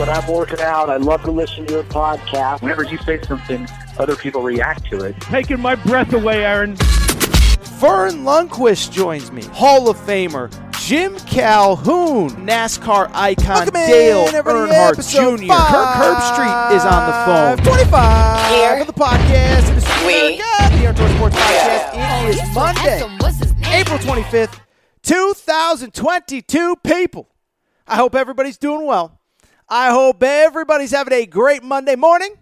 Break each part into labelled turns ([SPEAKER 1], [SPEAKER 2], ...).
[SPEAKER 1] When I'm working out. I love to listen to your podcast. Whenever you say something, other people react to it.
[SPEAKER 2] Taking my breath away, Aaron. Verne Lundquist joins me. Hall of Famer Jim Calhoun, NASCAR icon
[SPEAKER 3] Welcome
[SPEAKER 2] Dale
[SPEAKER 3] everybody,
[SPEAKER 2] Earnhardt
[SPEAKER 3] episode
[SPEAKER 2] Jr. Kirk Herbstreit is on the phone.
[SPEAKER 3] 25
[SPEAKER 4] Here.
[SPEAKER 3] of the podcast. It is
[SPEAKER 4] We.
[SPEAKER 3] God, the Outdoor Sports Podcast. It is oh, Monday,
[SPEAKER 4] What's his name?
[SPEAKER 3] April 25th, 2022. People, I hope everybody's doing well. I hope everybody's having a great Monday morning.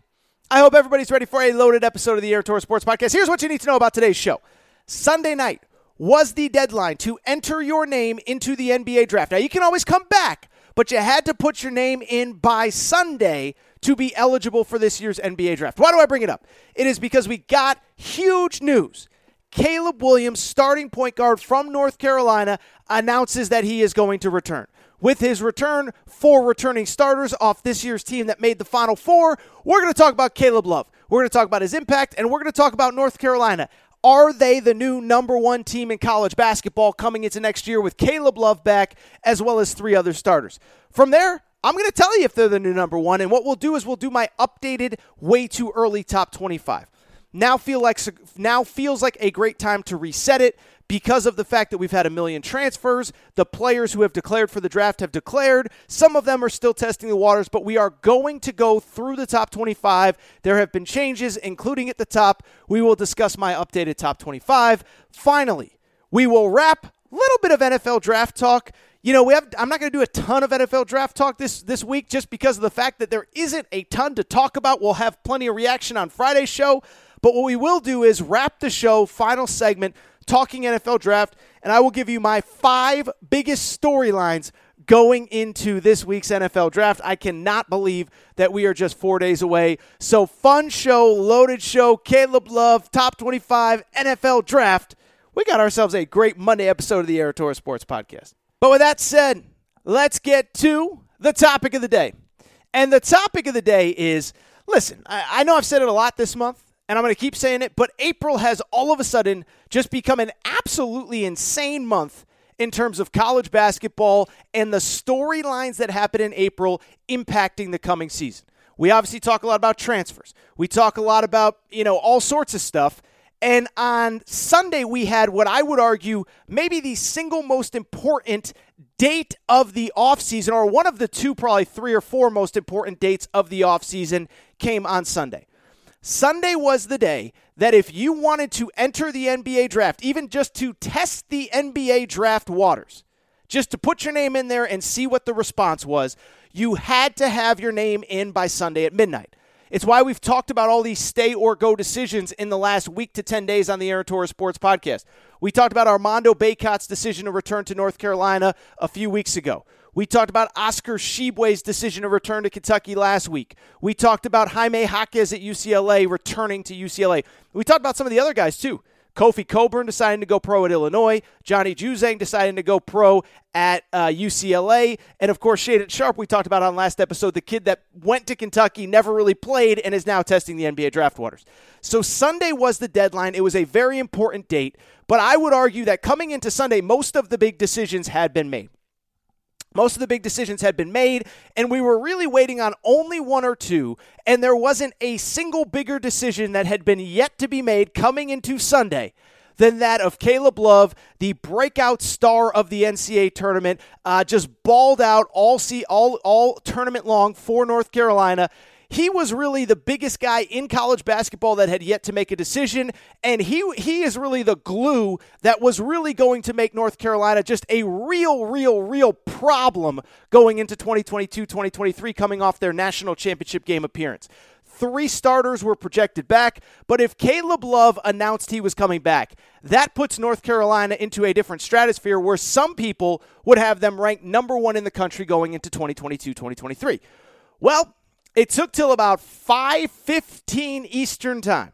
[SPEAKER 3] I hope everybody's ready for a loaded episode of the Aaron Torres Sports Podcast. Here's what you need to know about today's show. Sunday night was the deadline to enter your name into the NBA draft. Now, you can always come back, but you had to put your name in by Sunday to be eligible for this year's NBA draft. Why do I bring it up? It is because we got huge news. Caleb Williams, starting point guard from North Carolina, announces that he is going to return. With his return, four returning starters off this year's team that made the Final Four, we're going to talk about Caleb Love. We're going to talk about his impact, and we're going to talk about North Carolina. Are they the new number one team in college basketball coming into next year with Caleb Love back, as well as three other starters? From there, I'm going to tell you if they're the new number one, and what we'll do is we'll do my updated, way too early top 25 now feel like now feels like a great time to reset it because of the fact that we've had a million transfers. The players who have declared for the draft have declared. Some of them are still testing the waters, but we are going to go through the top 25. There have been changes, including at the top. We will discuss my updated top 25. Finally, we will wrap a little bit of NFL draft talk. You know, we have I'm not going to do a ton of NFL draft talk this this week just because of the fact that there isn't a ton to talk about. We'll have plenty of reaction on Friday's show. But what we will do is wrap the show, final segment, talking NFL draft, and I will give you my five biggest storylines going into this week's NFL draft. I cannot believe that we are just four days away. So, fun show, loaded show, Caleb Love, top 25 NFL draft. We got ourselves a great Monday episode of the Aaron Torres Sports Podcast. But with that said, let's get to the topic of the day. And the topic of the day is listen, I, I know I've said it a lot this month and I'm going to keep saying it, but April has all of a sudden just become an absolutely insane month in terms of college basketball and the storylines that happen in April impacting the coming season. We obviously talk a lot about transfers. We talk a lot about, you know, all sorts of stuff. And on Sunday, we had what I would argue maybe the single most important date of the offseason, or one of the two, probably three or four most important dates of the offseason, came on Sunday. Sunday was the day that if you wanted to enter the NBA draft, even just to test the NBA draft waters, just to put your name in there and see what the response was, you had to have your name in by Sunday at midnight. It's why we've talked about all these stay or go decisions in the last week to 10 days on the Torres Sports Podcast. We talked about Armando Bacot's decision to return to North Carolina a few weeks ago. We talked about Oscar Tshiebwe's decision to return to Kentucky last week. We talked about Jaime Jaquez at UCLA returning to UCLA. We talked about some of the other guys too. Kofi Cockburn deciding to go pro at Illinois. Johnny Juzang deciding to go pro at uh, UCLA. And of course, Shaedon Sharpe, we talked about on last episode, the kid that went to Kentucky, never really played, and is now testing the NBA draft waters. So Sunday was the deadline. It was a very important date. But I would argue that coming into Sunday, most of the big decisions had been made. Most of the big decisions had been made, and we were really waiting on only one or two, and there wasn't a single bigger decision that had been yet to be made coming into Sunday than that of Caleb Love, the breakout star of the NCAA tournament, uh, just balled out all see all all tournament long for North Carolina. He was really the biggest guy in college basketball that had yet to make a decision, and he he is really the glue that was really going to make North Carolina just a real, real, real problem going into 2022-2023, coming off their national championship game appearance. Three starters were projected back, but if Caleb Love announced he was coming back, that puts North Carolina into a different stratosphere where some people would have them ranked number one in the country going into 2022 2023. Well, it took till about 5:15 Eastern Time.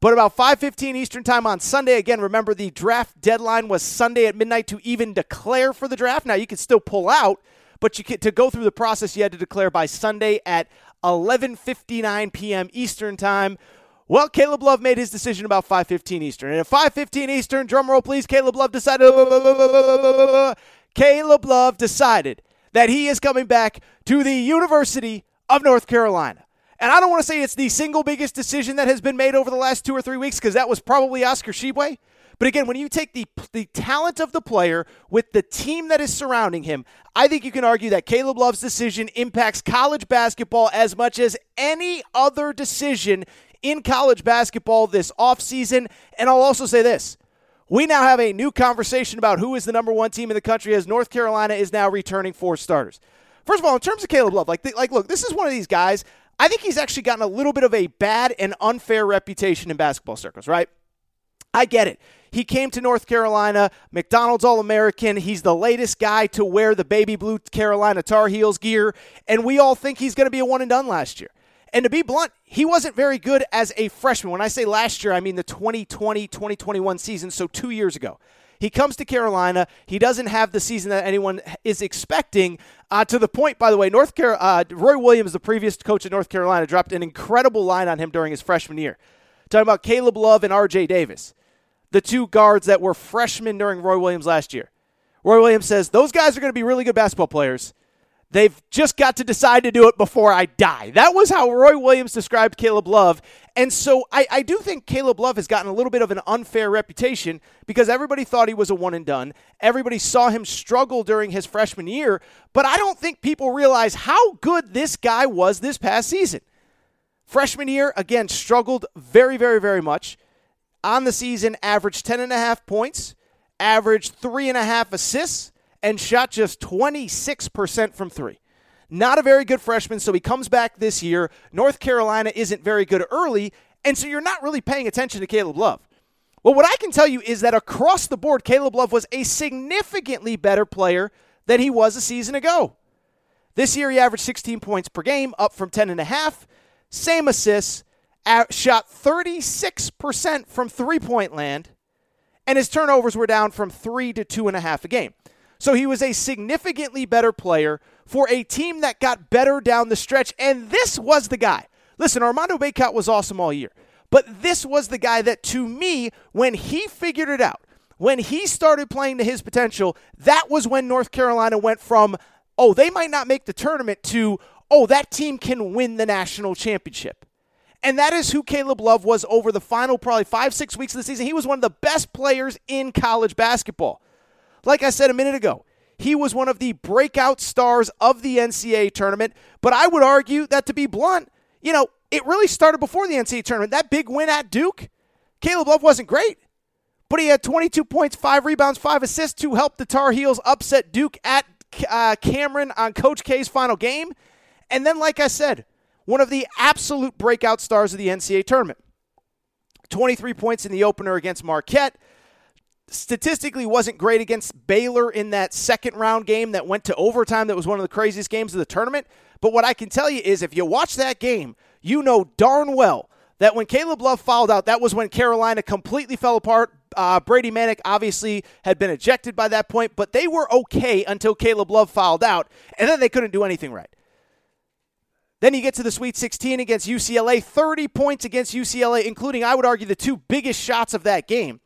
[SPEAKER 3] But about 5:15 Eastern Time on Sunday again, remember the draft deadline was Sunday at midnight to even declare for the draft. Now you can still pull out, but you can, to go through the process you had to declare by Sunday at 11:59 p.m. Eastern Time. Well, Caleb Love made his decision about 5:15 Eastern. And at 5:15 Eastern, drumroll please, Caleb Love decided Caleb Love decided that he is coming back to the University of North Carolina. And I don't want to say it's the single biggest decision that has been made over the last two or three weeks because that was probably Oscar Tshiebwe. But again, when you take the the talent of the player with the team that is surrounding him, I think you can argue that Caleb Love's decision impacts college basketball as much as any other decision in college basketball this offseason. And I'll also say this. We now have a new conversation about who is the number one team in the country as North Carolina is now returning four starters. First of all, in terms of Caleb Love, like, like, look, this is one of these guys. I think he's actually gotten a little bit of a bad and unfair reputation in basketball circles, right? I get it. He came to North Carolina, McDonald's All American. He's the latest guy to wear the baby blue Carolina Tar Heels gear, and we all think he's going to be a one and done last year. And to be blunt, he wasn't very good as a freshman. When I say last year, I mean the 2020 2021 season, so two years ago. He comes to Carolina. He doesn't have the season that anyone is expecting. Uh, to the point, by the way, North Car- uh, Roy Williams, the previous coach of North Carolina, dropped an incredible line on him during his freshman year. Talking about Caleb Love and R.J. Davis, the two guards that were freshmen during Roy Williams last year. Roy Williams says those guys are going to be really good basketball players. They've just got to decide to do it before I die. That was how Roy Williams described Caleb Love. And so I, I, do think Caleb Love has gotten a little bit of an unfair reputation because everybody thought he was a one and done. Everybody saw him struggle during his freshman year. But I don't think people realize how good this guy was this past season. Freshman year, again, struggled very, very, very much. On the season, averaged 10.5 points, averaged 3.5 assists and shot just 26% from three. Not a very good freshman, so he comes back this year. North Carolina isn't very good early, and so you're not really paying attention to Caleb Love. Well, what I can tell you is that across the board, Caleb Love was a significantly better player than he was a season ago. This year, he averaged 16 points per game, up from 10.5. Same assists, shot 36% from three point land, and his turnovers were down from three to two and a half a game. So he was a significantly better player for a team that got better down the stretch. And this was the guy. Listen, Armando Bacot was awesome all year. But this was the guy that, to me, when he figured it out, when he started playing to his potential, that was when North Carolina went from, oh, they might not make the tournament to, oh, that team can win the national championship. And that is who Caleb Love was over the final probably five, six weeks of the season. He was one of the best players in college basketball. Like I said a minute ago, he was one of the breakout stars of the NCAA tournament. But I would argue that, to be blunt, you know, it really started before the NCAA tournament. That big win at Duke, Caleb Love wasn't great, but he had 22 points, five rebounds, five assists to help the Tar Heels upset Duke at uh, Cameron on Coach K's final game. And then, like I said, one of the absolute breakout stars of the NCAA tournament. 23 points in the opener against Marquette statistically wasn't great against Baylor in that second round game that went to overtime. That was one of the craziest games of the tournament. But what I can tell you is if you watch that game, you know darn well that when Caleb Love fouled out, that was when Carolina completely fell apart. Uh, Brady Manek obviously had been ejected by that point, but they were okay until Caleb Love fouled out, and then they couldn't do anything right. Then you get to the Sweet 16 against UCLA, 30 points against UCLA, including, I would argue, the two biggest shots of that game.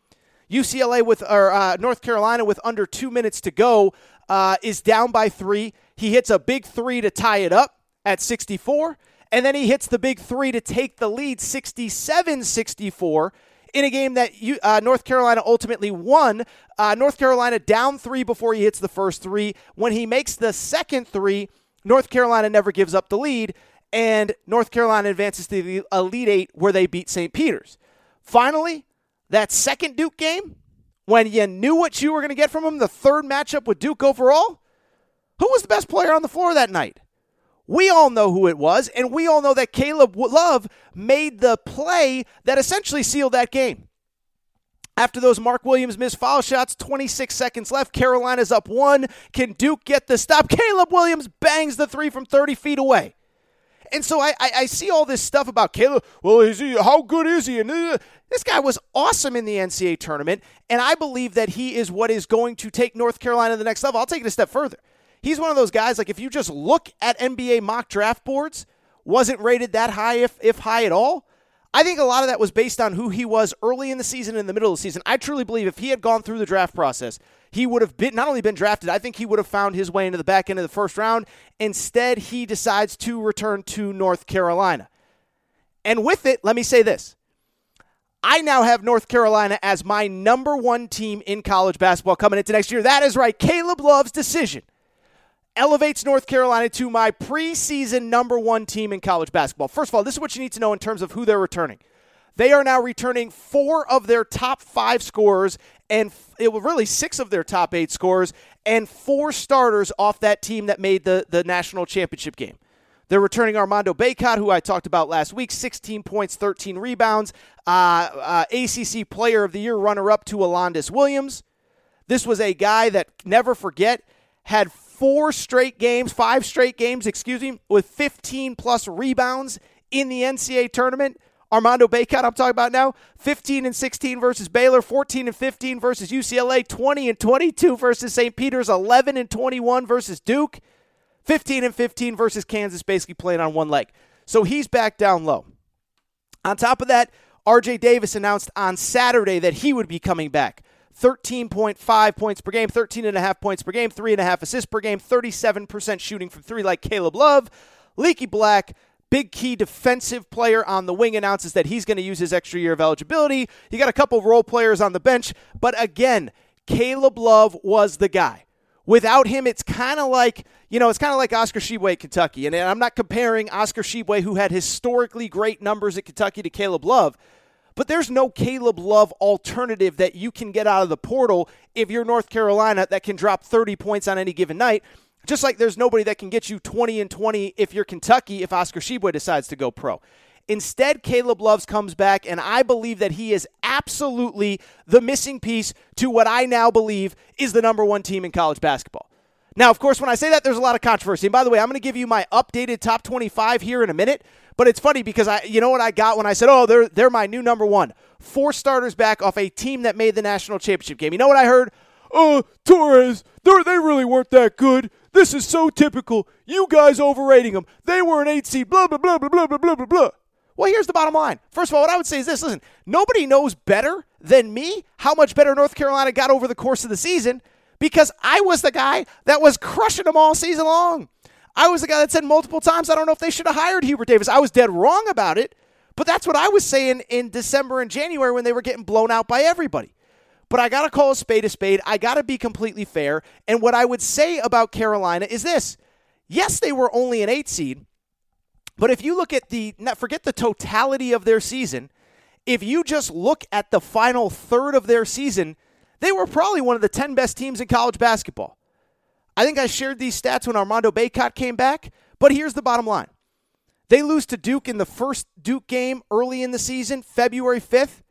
[SPEAKER 3] UCLA with or uh, North Carolina with under two minutes to go uh, is down by three. He hits a big three to tie it up at 64, and then he hits the big three to take the lead 67 64 in a game that you, uh, North Carolina ultimately won. Uh, North Carolina down three before he hits the first three. When he makes the second three, North Carolina never gives up the lead, and North Carolina advances to the Elite Eight where they beat St. Peter's. Finally, that second Duke game, when you knew what you were going to get from him, the third matchup with Duke overall, who was the best player on the floor that night? We all know who it was, and we all know that Caleb Love made the play that essentially sealed that game. After those Mark Williams missed foul shots, 26 seconds left. Carolina's up one. Can Duke get the stop? Caleb Williams bangs the three from 30 feet away. And so I, I, I see all this stuff about Caleb. Well, is he? How good is he? And uh, this guy was awesome in the NCAA tournament, and I believe that he is what is going to take North Carolina to the next level. I'll take it a step further. He's one of those guys. Like if you just look at NBA mock draft boards, wasn't rated that high, if if high at all. I think a lot of that was based on who he was early in the season and in the middle of the season. I truly believe if he had gone through the draft process, he would have been not only been drafted, I think he would have found his way into the back end of the first round. Instead, he decides to return to North Carolina. And with it, let me say this. I now have North Carolina as my number one team in college basketball coming into next year. That is right. Caleb Love's decision elevates North Carolina to my preseason number one team in college basketball. First of all, this is what you need to know in terms of who they're returning. They are now returning four of their top five scorers and it was really six of their top eight scorers and four starters off that team that made the, the national championship game. They're returning Armando Bacot, who I talked about last week, 16 points, 13 rebounds, uh, uh, ACC Player of the Year runner up to Alondes Williams. This was a guy that, never forget, had four straight games, five straight games, excuse me, with 15 plus rebounds in the NCAA tournament. Armando Bacot, I'm talking about now, 15 and 16 versus Baylor, 14 and 15 versus UCLA, 20 and 22 versus St. Peter's, 11 and 21 versus Duke, 15 and 15 versus Kansas, basically playing on one leg. So he's back down low. On top of that, RJ Davis announced on Saturday that he would be coming back. 13.5 points per game, 13.5 points per game, 3.5 assists per game, 37% shooting from three like Caleb Love. Leaky Black, big key defensive player on the wing, announces that he's going to use his extra year of eligibility. You got a couple role players on the bench, but again, Caleb Love was the guy. Without him, it's kind of like, you know, it's kind of like Oscar at Kentucky. And I'm not comparing Oscar Tshiebwe, who had historically great numbers at Kentucky, to Caleb Love. But there's no Caleb Love alternative that you can get out of the portal if you're North Carolina that can drop 30 points on any given night. Just like there's nobody that can get you 20 and 20 if you're Kentucky if Oscar Tshiebwe decides to go pro. Instead, Caleb Loves comes back, and I believe that he is absolutely the missing piece to what I now believe is the number one team in college basketball. Now, of course, when I say that, there's a lot of controversy. And by the way, I'm going to give you my updated top 25 here in a minute. But it's funny because I, you know what I got when I said, "Oh, they're they're my new number one." Four starters back off a team that made the national championship game. You know what I heard? Oh, Torres, they they really weren't that good. This is so typical. You guys overrating them. They were an eight seed. Blah blah blah blah blah blah blah blah blah. Well, here's the bottom line. First of all, what I would say is this: listen, nobody knows better than me how much better North Carolina got over the course of the season because I was the guy that was crushing them all season long. I was the guy that said multiple times, I don't know if they should have hired Hubert Davis. I was dead wrong about it, but that's what I was saying in December and January when they were getting blown out by everybody. But I got to call a spade a spade. I got to be completely fair. And what I would say about Carolina is this yes, they were only an eight seed, but if you look at the, forget the totality of their season, if you just look at the final third of their season, they were probably one of the 10 best teams in college basketball. I think I shared these stats when Armando Bacot came back, but here's the bottom line. They lose to Duke in the first Duke game early in the season, February 5th.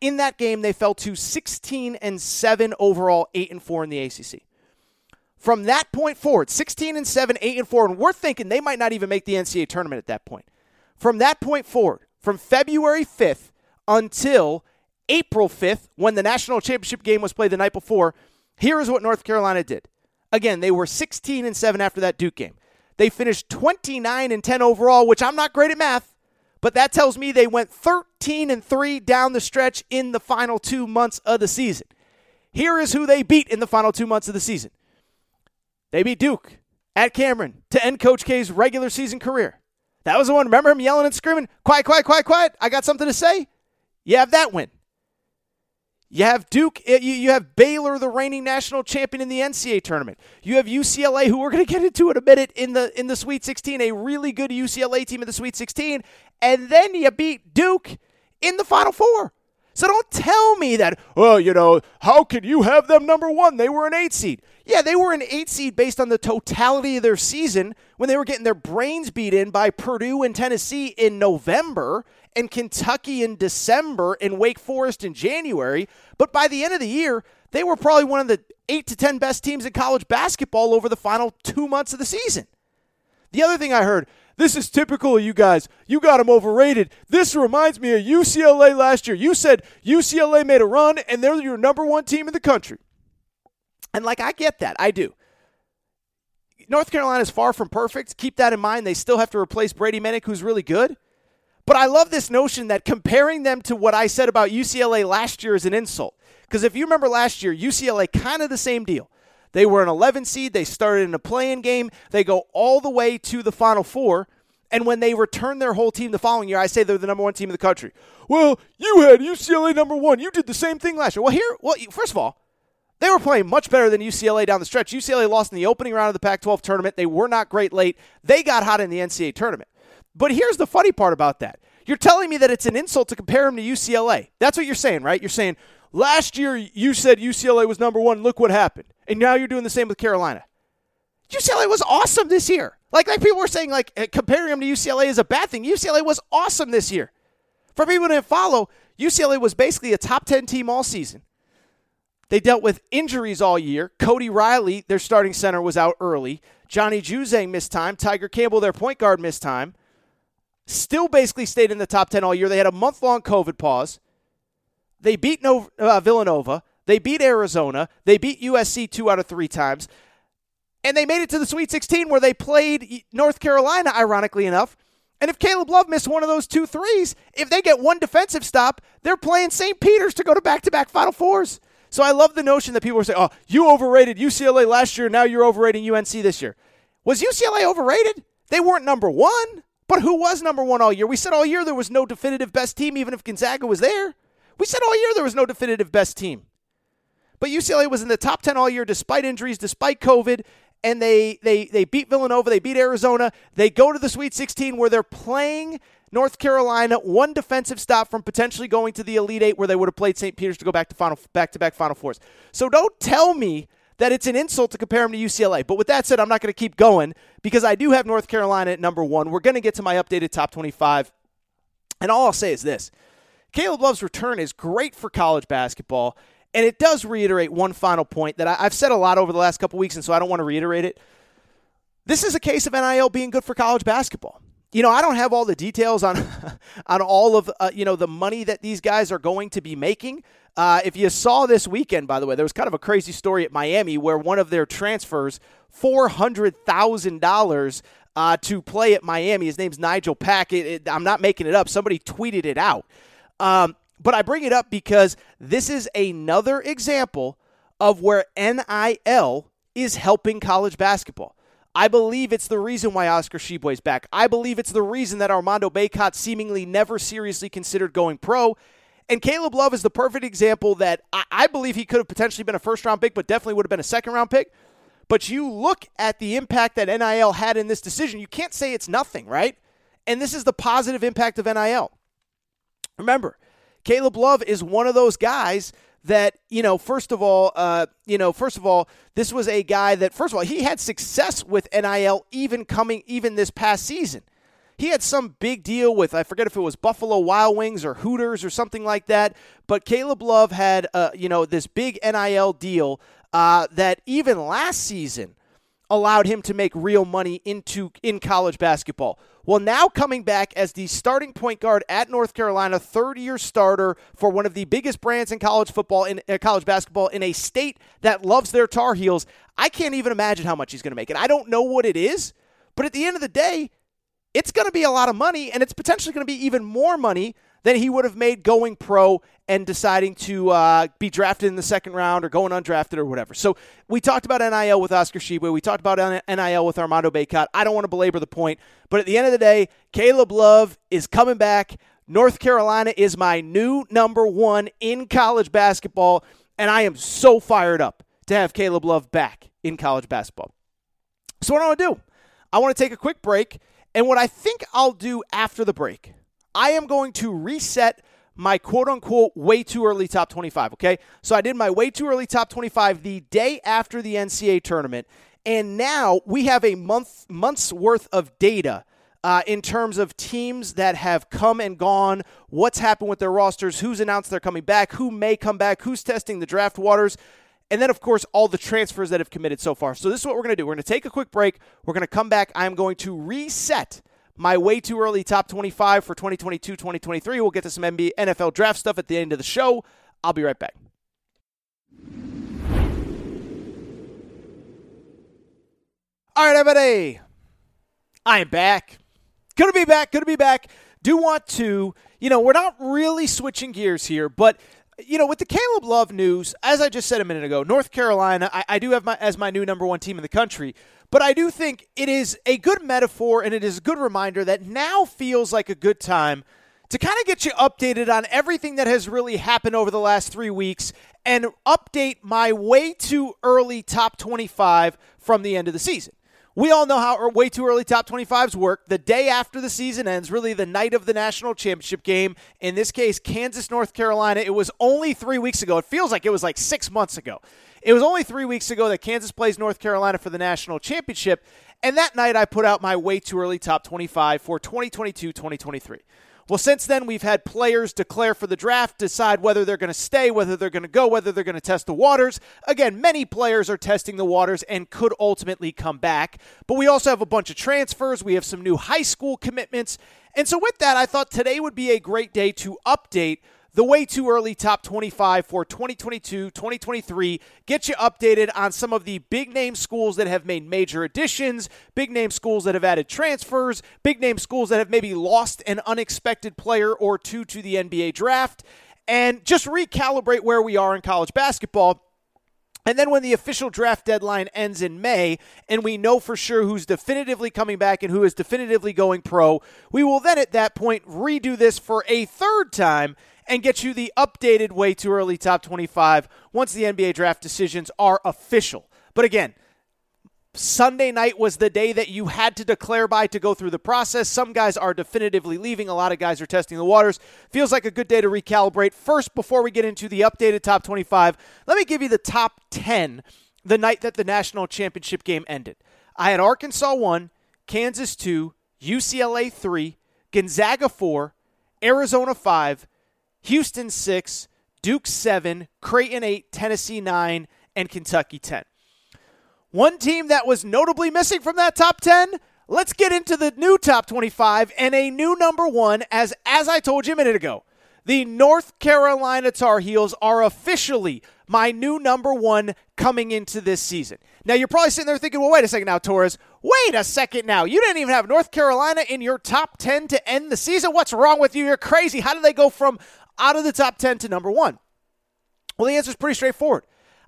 [SPEAKER 3] In that game, they fell to 16 and 7 overall, 8 and 4 in the ACC. From that point forward, 16 and 7, 8 and 4, and we're thinking they might not even make the NCAA tournament at that point. From that point forward, from February 5th until April 5th, when the national championship game was played the night before, here is what North Carolina did. Again, they were 16 and 7 after that Duke game. They finished 29 and 10 overall, which I'm not great at math, but that tells me they went 13 and 3 down the stretch in the final 2 months of the season. Here is who they beat in the final 2 months of the season. They beat Duke at Cameron to end Coach K's regular season career. That was the one. Remember him yelling and screaming, "Quiet, quiet, quiet, quiet! I got something to say." You have that win. You have Duke, eh, you, you have Baylor, the reigning national champion in the NCAA tournament. You have UCLA, who we're going to get into in a minute in the in the Sweet 16, a really good UCLA team in the Sweet 16, and then you beat Duke in the Final Four. So don't tell me that, well, you know, how can you have them number one? They were an eight seed. Yeah, they were an eight seed based on the totality of their season when they were getting their brains beat in by Purdue and Tennessee in November and Kentucky in December and Wake Forest in January. But by the end of the year, they were probably one of the eight to 10 best teams in college basketball over the final two months of the season. The other thing I heard, this is typical of you guys. You got them overrated. This reminds me of UCLA last year. You said UCLA made a run and they're your number one team in the country. And like, I get that. I do. North Carolina is far from perfect. Keep that in mind. They still have to replace Brady Manek, who's really good. But I love this notion that comparing them to what I said about UCLA last year is an insult. Because if you remember last year, UCLA kind of the same deal. They were an 11 seed. They started in a play-in game. They go all the way to the Final Four. And when they return their whole team the following year, I say they're the number one team in the country. Well, you had UCLA number one. You did the same thing last year. Well, here, well, first of all, they were playing much better than UCLA down the stretch. UCLA lost in the opening round of the Pac 12 tournament. They were not great late. They got hot in the NCAA tournament. But here's the funny part about that you're telling me that it's an insult to compare him to UCLA. That's what you're saying, right? You're saying, last year you said UCLA was number one. Look what happened. And now you're doing the same with Carolina. UCLA was awesome this year. Like, like people were saying, like uh, comparing him to UCLA is a bad thing. UCLA was awesome this year. For people who didn't follow, UCLA was basically a top 10 team all season. They dealt with injuries all year. Cody Riley, their starting center, was out early. Johnny Juzang missed time. Tiger Campbell, their point guard, missed time. Still basically stayed in the top 10 all year. They had a month long COVID pause. They beat no, uh, Villanova. They beat Arizona. They beat USC two out of three times. And they made it to the Sweet 16 where they played North Carolina, ironically enough. And if Caleb Love missed one of those two threes, if they get one defensive stop, they're playing St. Peter's to go to back to back Final Fours. So I love the notion that people are saying, oh, you overrated UCLA last year, now you're overrating UNC this year. Was UCLA overrated? They weren't number one, but who was number one all year? We said all year there was no definitive best team, even if Gonzaga was there. We said all year there was no definitive best team. But UCLA was in the top 10 all year despite injuries, despite COVID, and they, they, they beat Villanova, they beat Arizona. They go to the Sweet 16 where they're playing North Carolina, one defensive stop from potentially going to the Elite Eight, where they would have played St. Peter's to go back to final back to back Final Fours. So don't tell me that it's an insult to compare him to UCLA. But with that said, I'm not going to keep going because I do have North Carolina at number one. We're going to get to my updated top 25, and all I'll say is this: Caleb Love's return is great for college basketball, and it does reiterate one final point that I, have said a lot over the last couple weeks, and so I don't want to reiterate it. This is a case of NIL being good for college basketball you know, I don't have all the details on on all of uh, you know the money that these guys are going to be making. Uh, if you saw this weekend, by the way, there was kind of a crazy story at Miami where one of their transfers, four hundred thousand uh, dollars to play at Miami. His name's Nigel Pack. It, it, I'm not making it up. Somebody tweeted it out. Um, but I bring it up because this is another example of where NIL is helping college basketball. I believe it's the reason why Oscar Tshiebwe is back. I believe it's the reason that Armando Bacot seemingly never seriously considered going pro. And Caleb Love is the perfect example that I, I believe he could have potentially been a first round pick, but definitely would have been a second round pick. But you look at the impact that NIL had in this decision, you can't say it's nothing, right? And this is the positive impact of NIL. Remember, Caleb Love is one of those guys that you know first of all uh, you know first of all this was a guy that first of all he had success with NIL even coming even this past season he had some big deal with I forget if it was Buffalo Wild Wings or Hooters or something like that but Caleb Love had uh, you know this big NIL deal uh, that even last season allowed him to make real money into in college basketball. Well, now coming back as the starting point guard at North Carolina, third-year starter for one of the biggest brands in college football in uh, college basketball in a state that loves their Tar Heels. I can't even imagine how much he's going to make. And I don't know what it is, but at the end of the day, it's going to be a lot of money and it's potentially going to be even more money than he would have made going pro and deciding to uh, be drafted in the second round or going undrafted or whatever. So we talked about NIL with Oscar Tshiebwe. We talked about NIL with Armando Bacot. I don't want to belabor the point, but at the end of the day, Caleb Love is coming back. North Carolina is my new number one in college basketball, and I am so fired up to have Caleb Love back in college basketball. So, what I want to do, I want to take a quick break, and what I think I'll do after the break, I am going to reset my quote unquote way too early top 25, okay? So I did my way too early top 25 the day after the NCAA tournament, and now we have a month month's worth of data uh, in terms of teams that have come and gone, what's happened with their rosters, who's announced they're coming back, who may come back, who's testing the draft waters. And then, of course, all the transfers that have committed so far. So, this is what we're going to do. We're going to take a quick break. We're going to come back. I'm going to reset my way too early top 25 for 2022 2023. We'll get to some NBA, NFL draft stuff at the end of the show. I'll be right back. All right, everybody. I am back. Good to be back. Good to be back. Do want to, you know, we're not really switching gears here, but you know, with the Caleb Love news, as I just said a minute ago, North Carolina, I, I, do have my as my new number one team in the country. But I do think it is a good metaphor and it is a good reminder that now feels like a good time to kind of get you updated on everything that has really happened over the last three weeks and update my way too early top 25 from the end of the season. We all know how er, way too early top 25s work. The day after the season ends, really the night of the national championship game, in this case, Kansas, North Carolina. It was only three weeks ago. It feels like it was like six months ago. It was only three weeks ago that Kansas plays North Carolina for the national championship. And that night, I put out my way too early top 25 for 2022 2023. Well, since then, we've had players declare for the draft, decide whether they're going to stay, whether they're going to go, whether they're going to test the waters. Again, many players are testing the waters and could ultimately come back. But we also have a bunch of transfers. We have some new high school commitments. And so, with that, I thought today would be a great day to update the way too early top 25 for 2022 2023. Get you updated on some of the big name schools that have made major additions, big name schools that have added transfers, big name schools that have maybe lost an unexpected player or two to the NBA draft, and just recalibrate where we are in college basketball. And then when the official draft deadline ends in May and we know for sure who's definitively coming back and who is definitively going pro, we will then at that point redo this for a third time and get you the updated way too early top 25 once the NBA draft decisions are official. But again, Sunday night was the day that you had to declare by to go through the process. Some guys are definitively leaving. A lot of guys are testing the waters. Feels like a good day to recalibrate. First, before we get into the updated top 25, let me give you the top 10 the night that the national championship game ended. I had Arkansas 1, Kansas 2, UCLA 3, Gonzaga 4, Arizona 5, Houston 6, Duke 7, Creighton 8, Tennessee 9, and Kentucky 10. One team that was notably missing from that top 10, let's get into the new top 25 and a new number 1 as as I told you a minute ago. The North Carolina Tar Heels are officially my new number 1 coming into this season. Now you're probably sitting there thinking, "Well, wait a second now, Torres. Wait a second now. You didn't even have North Carolina in your top 10 to end the season. What's wrong with you? You're crazy. How did they go from out of the top 10 to number one? Well, the answer is pretty straightforward.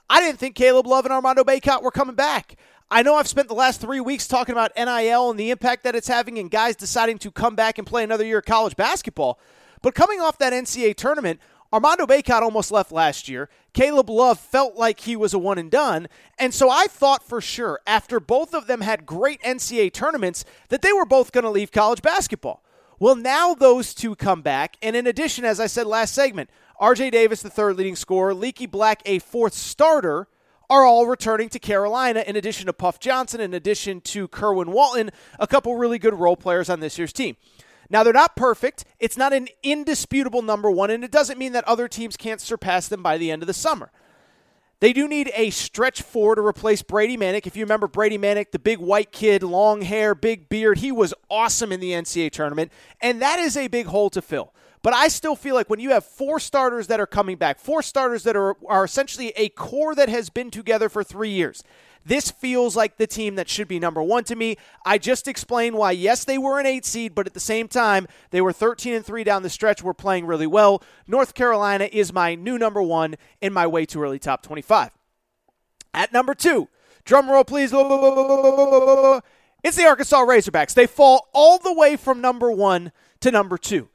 [SPEAKER 3] I didn't think Caleb Love and Armando Bacot were coming back. I know I've spent the last three weeks talking about NIL and the impact that it's having and guys deciding to come back and play another year of college basketball. But coming off that NCAA tournament, Armando Bacot almost left last year. Caleb Love felt like he was a one and done. And so I thought for sure, after both of them had great NCAA tournaments, that they were both going to leave college basketball. Well, now those two come back. And in addition, as I said last segment, RJ Davis, the third leading scorer, Leaky Black, a fourth starter, are all returning to Carolina, in addition to Puff Johnson, in addition to Kerwin Walton, a couple really good role players on this year's team. Now, they're not perfect. It's not an indisputable number one, and it doesn't mean that other teams can't surpass them by the end of the summer. They do need a stretch four to replace Brady Manek. If you remember Brady Manek, the big white kid, long hair, big beard, he was awesome in the NCAA tournament, and that is a big hole to fill. But I still feel like when you have four starters that are coming back, four starters that are, are essentially a core that has been together for three years, this feels like the team that should be number one to me. I just explained why, yes, they were an eight seed, but at the same time, they were 13 and 3 down the stretch, were playing really well. North Carolina is my new number one in my way too early top 25. At number two, drum roll please. It's the Arkansas Razorbacks. They fall all the way from number one to number two.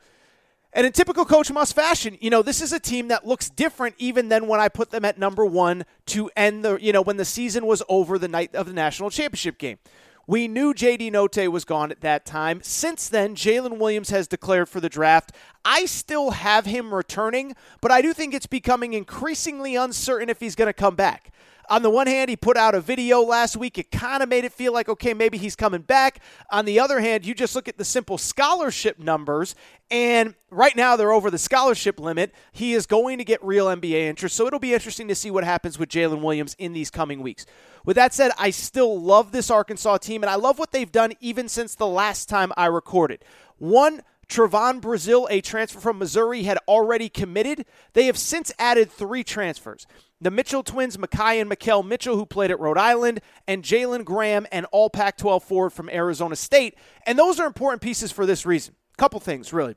[SPEAKER 3] And in typical Coach Muss fashion, you know, this is a team that looks different even than when I put them at number one to end the, you know, when the season was over the night of the national championship game. We knew JD Notae was gone at that time. Since then, Jalen Williams has declared for the draft. I still have him returning, but I do think it's becoming increasingly uncertain if he's going to come back. On the one hand, he put out a video last week. It kind of made it feel like, okay, maybe he's coming back. On the other hand, you just look at the simple scholarship numbers, and right now they're over the scholarship limit. He is going to get real NBA interest, so it'll be interesting to see what happens with Jalen Williams in these coming weeks. With that said, I still love this Arkansas team, and I love what they've done even since the last time I recorded. One, Trevon Brazile, a transfer from Missouri, had already committed. They have since added three transfers. The Mitchell twins, Makhi and Makhel Mitchell, who played at Rhode Island, and Jalen Graham, and all Pac 12 forward from Arizona State. And those are important pieces for this reason. Couple things, really.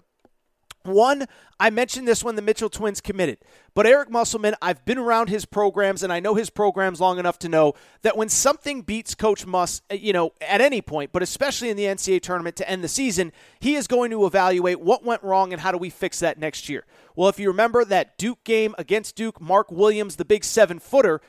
[SPEAKER 3] One, I mentioned this when the Mitchell twins committed, but Eric Musselman, I've been around his programs and I know his programs long enough to know that when something beats Coach Muss, uh, you know, at any point, but especially in the NCAA tournament to end the season, he is going to evaluate what went wrong and how do we fix that next year. Well, if you remember that Duke game against Duke, Mark Williams, the big seven footer,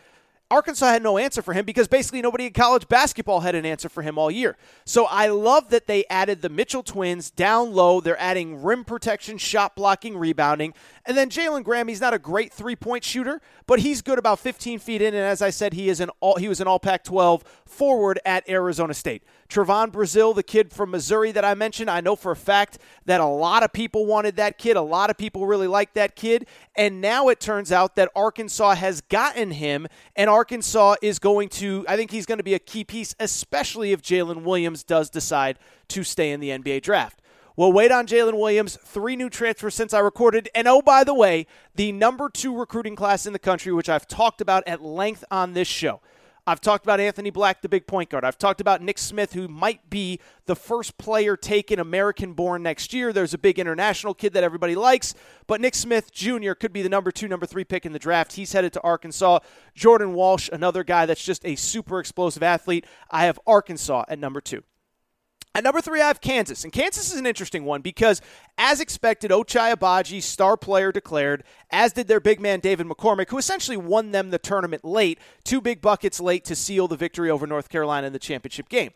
[SPEAKER 3] Arkansas had no answer for him because basically nobody in college basketball had an answer for him all year. So I love that they added the Mitchell twins down low. They're adding rim protection, shot blocking, rebounding. And then Jalen Graham, he's not a great three point shooter, but he's good about 15 feet in. And as I said, he is an all he was an all Pac 12 forward at Arizona State. Trevon Brazile, the kid from Missouri that I mentioned, I know for a fact that a lot of people wanted that kid. A lot of people really liked that kid. And now it turns out that Arkansas has gotten him, and Arkansas is going to, I think he's going to be a key piece, especially if Jalen Williams does decide to stay in the NBA draft. We'll wait on Jalen Williams. Three new transfers since I recorded. And oh, by the way, the number two recruiting class in the country, which I've talked about at length on this show. I've talked about Anthony Black, the big point guard. I've talked about Nick Smith, who might be the first player taken American born next year. There's a big international kid that everybody likes, but Nick Smith Jr. could be the number two, number three pick in the draft. He's headed to Arkansas. Jordan Walsh, another guy that's just a super explosive athlete. I have Arkansas at number two. At number three, I have Kansas. And Kansas is an interesting one because, as expected, Ochai Agbaji, star player declared, as did their big man David McCormick, who essentially won them the tournament late, two big buckets late to seal the victory over North Carolina in the championship game.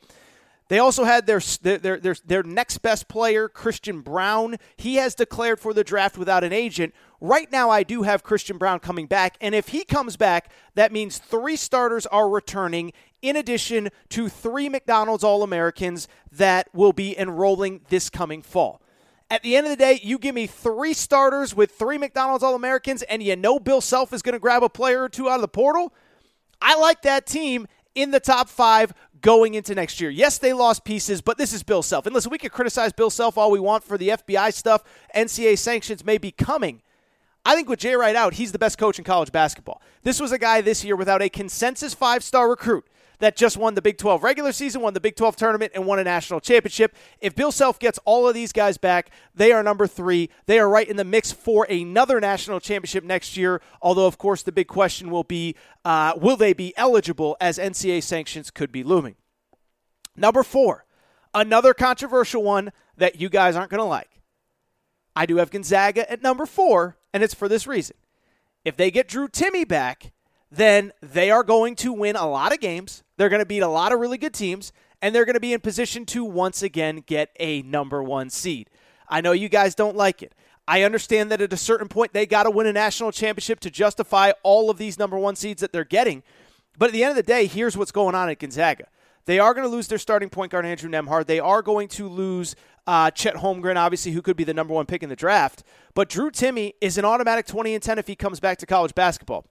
[SPEAKER 3] They also had their, their, their, their next best player, Christian Braun. He has declared for the draft without an agent. Right now, I do have Christian Braun coming back. And if he comes back, that means three starters are returning, in addition to three McDonald's All Americans that will be enrolling this coming fall. At the end of the day, you give me three starters with three McDonald's All Americans, and you know Bill Self is going to grab a player or two out of the portal. I like that team in the top five going into next year. Yes, they lost pieces, but this is Bill Self. And listen, we can criticize Bill Self all we want for the FBI stuff. NCAA sanctions may be coming. I think with Jay Wright out, he's the best coach in college basketball. This was a guy this year without a consensus five star recruit that just won the Big 12 regular season, won the Big 12 tournament, and won a national championship. If Bill Self gets all of these guys back, they are number three. They are right in the mix for another national championship next year. Although, of course, the big question will be uh, will they be eligible as NCAA sanctions could be looming? Number four, another controversial one that you guys aren't going to like. I do have Gonzaga at number four, and it's for this reason. If they get Drew Timme back, then they are going to win a lot of games. They're going to beat a lot of really good teams, and they're going to be in position to once again get a number one seed. I know you guys don't like it. I understand that at a certain point they got to win a national championship to justify all of these number one seeds that they're getting. But at the end of the day, here's what's going on at Gonzaga. They are going to lose their starting point guard, Andrew Nembhard. They are going to lose uh, Chet Holmgren, obviously, who could be the number one pick in the draft. But Drew Timme is an automatic 20 and 10 if he comes back to college basketball.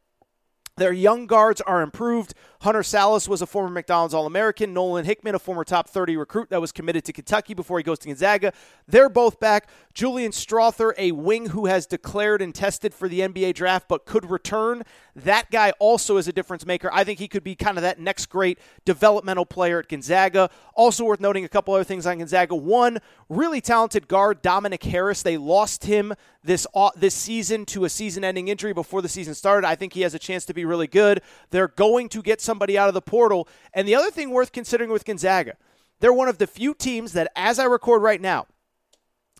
[SPEAKER 3] Their young guards are improved. Hunter Sallis was a former McDonald's All American. Nolan Hickman, a former top 30 recruit that was committed to Kentucky before he goes to Gonzaga. They're both back. Julian Strawther, a wing who has declared and tested for the NBA draft but could return. That guy also is a difference maker. I think he could be kind of that next great developmental player at Gonzaga. Also worth noting a couple other things on Gonzaga. One, really talented guard Dominic Harris. They lost him this this season to a season-ending injury before the season started. I think he has a chance to be really good. They're going to get somebody out of the portal. And the other thing worth considering with Gonzaga, they're one of the few teams that, as I record right now,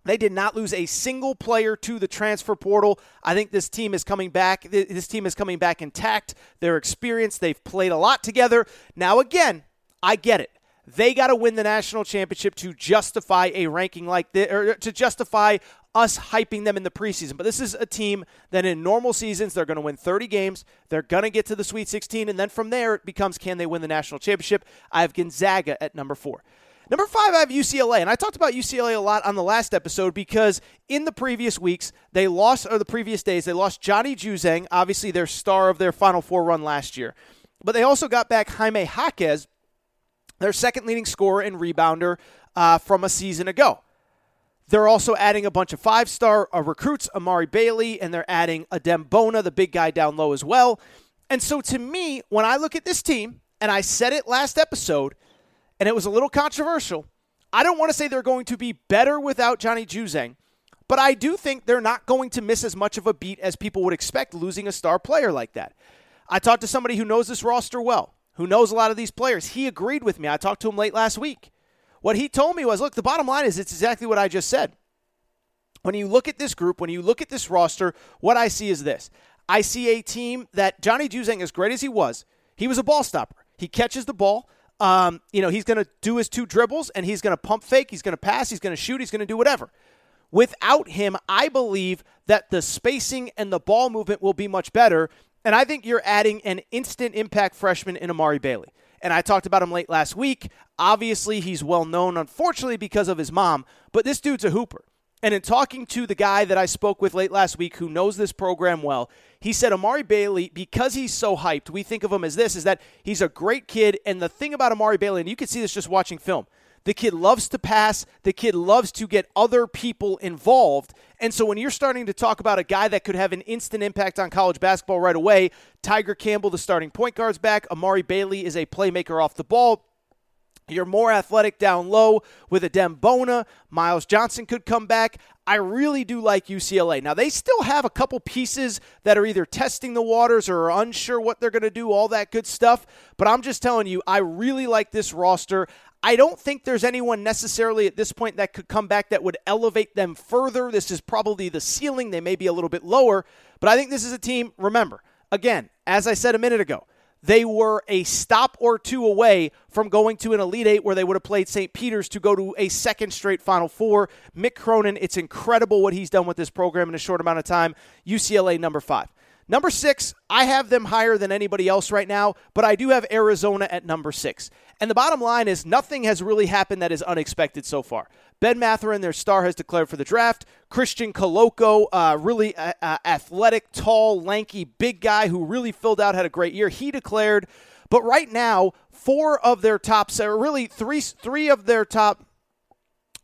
[SPEAKER 3] They did not lose a single player to the transfer portal. I think this team is coming back. This team is coming back intact. They're experienced. They've played a lot together. Now, again, I get it. They got to win the national championship to justify a ranking like this, or to justify us hyping them in the preseason. But this is a team that in normal seasons, they're going to win 30 games. They're going to get to the Sweet 16. And then from there, it becomes can they win the national championship? I have Gonzaga at number four. Number five, I have UCLA. And I talked about UCLA a lot on the last episode because in the previous weeks, they lost, or the previous days, they lost Johnny Juzang, obviously their star of their Final Four run last year. But they also got back Jaime Jaquez, their second leading scorer and rebounder uh, from a season ago. They're also adding a bunch of five star uh, recruits, Amari Bailey, and they're adding Adem Bona, the big guy down low as well. And so to me, when I look at this team, and I said it last episode, and it was a little controversial, I don't want to say they're going to be better without Johnny Juzang, but I do think they're not going to miss as much of a beat as people would expect losing a star player like that. I talked to somebody who knows this roster well, who knows a lot of these players. He agreed with me. I talked to him late last week. What he told me was look, the bottom line is it's exactly what I just said. When you look at this group, when you look at this roster, what I see is this. I see a team that Johnny Juzang, as great as he was, he was a ball stopper. He catches the ball. Um, you know, he's going to do his two dribbles and he's going to pump fake. He's going to pass. He's going to shoot. He's going to do whatever. Without him, I believe that the spacing and the ball movement will be much better. And I think you're adding an instant impact freshman in Amari Bailey and I talked about him late last week. Obviously, he's well known, unfortunately, because of his mom, but this dude's a hooper. And in talking to the guy that I spoke with late last week who knows this program well, he said Amari Bailey, because he's so hyped, we think of him as this, is that he's a great kid. And the thing about Amari Bailey, and you can see this just watching film, the kid loves to pass. The kid loves to get other people involved. And so when you're starting to talk about a guy that could have an instant impact on college basketball right away, Tiger Campbell, the starting point guard's back. Amari Bailey is a playmaker off the ball. You're more athletic down low with Adem Bona. Myles Johnson could come back. I really do like UCLA. Now, they still have a couple pieces that are either testing the waters or unsure what they're going to do, all that good stuff. But I'm just telling you, I really like this roster. I don't think there's anyone necessarily at this point that could come back that would elevate them further. This is probably the ceiling. They may be a little bit lower, but I think this is a team, remember, again, as I said a minute ago, they were a stop or two away from going to an Elite Eight where they would have played St. Peter's to go to a second straight Final Four. Mick Cronin, it's incredible what he's done with this program in a short amount of time. UCLA number five. Number six, I have them higher than anybody else right now, but I do have Arizona at number six. And the bottom line is nothing has really happened that is unexpected so far. Ben Mathurin, their star, has declared for the draft. Christian Koloko, uh, really uh, uh, athletic, tall, lanky, big guy who really filled out, had a great year. He declared. But right now, four of their top, really three, three of their top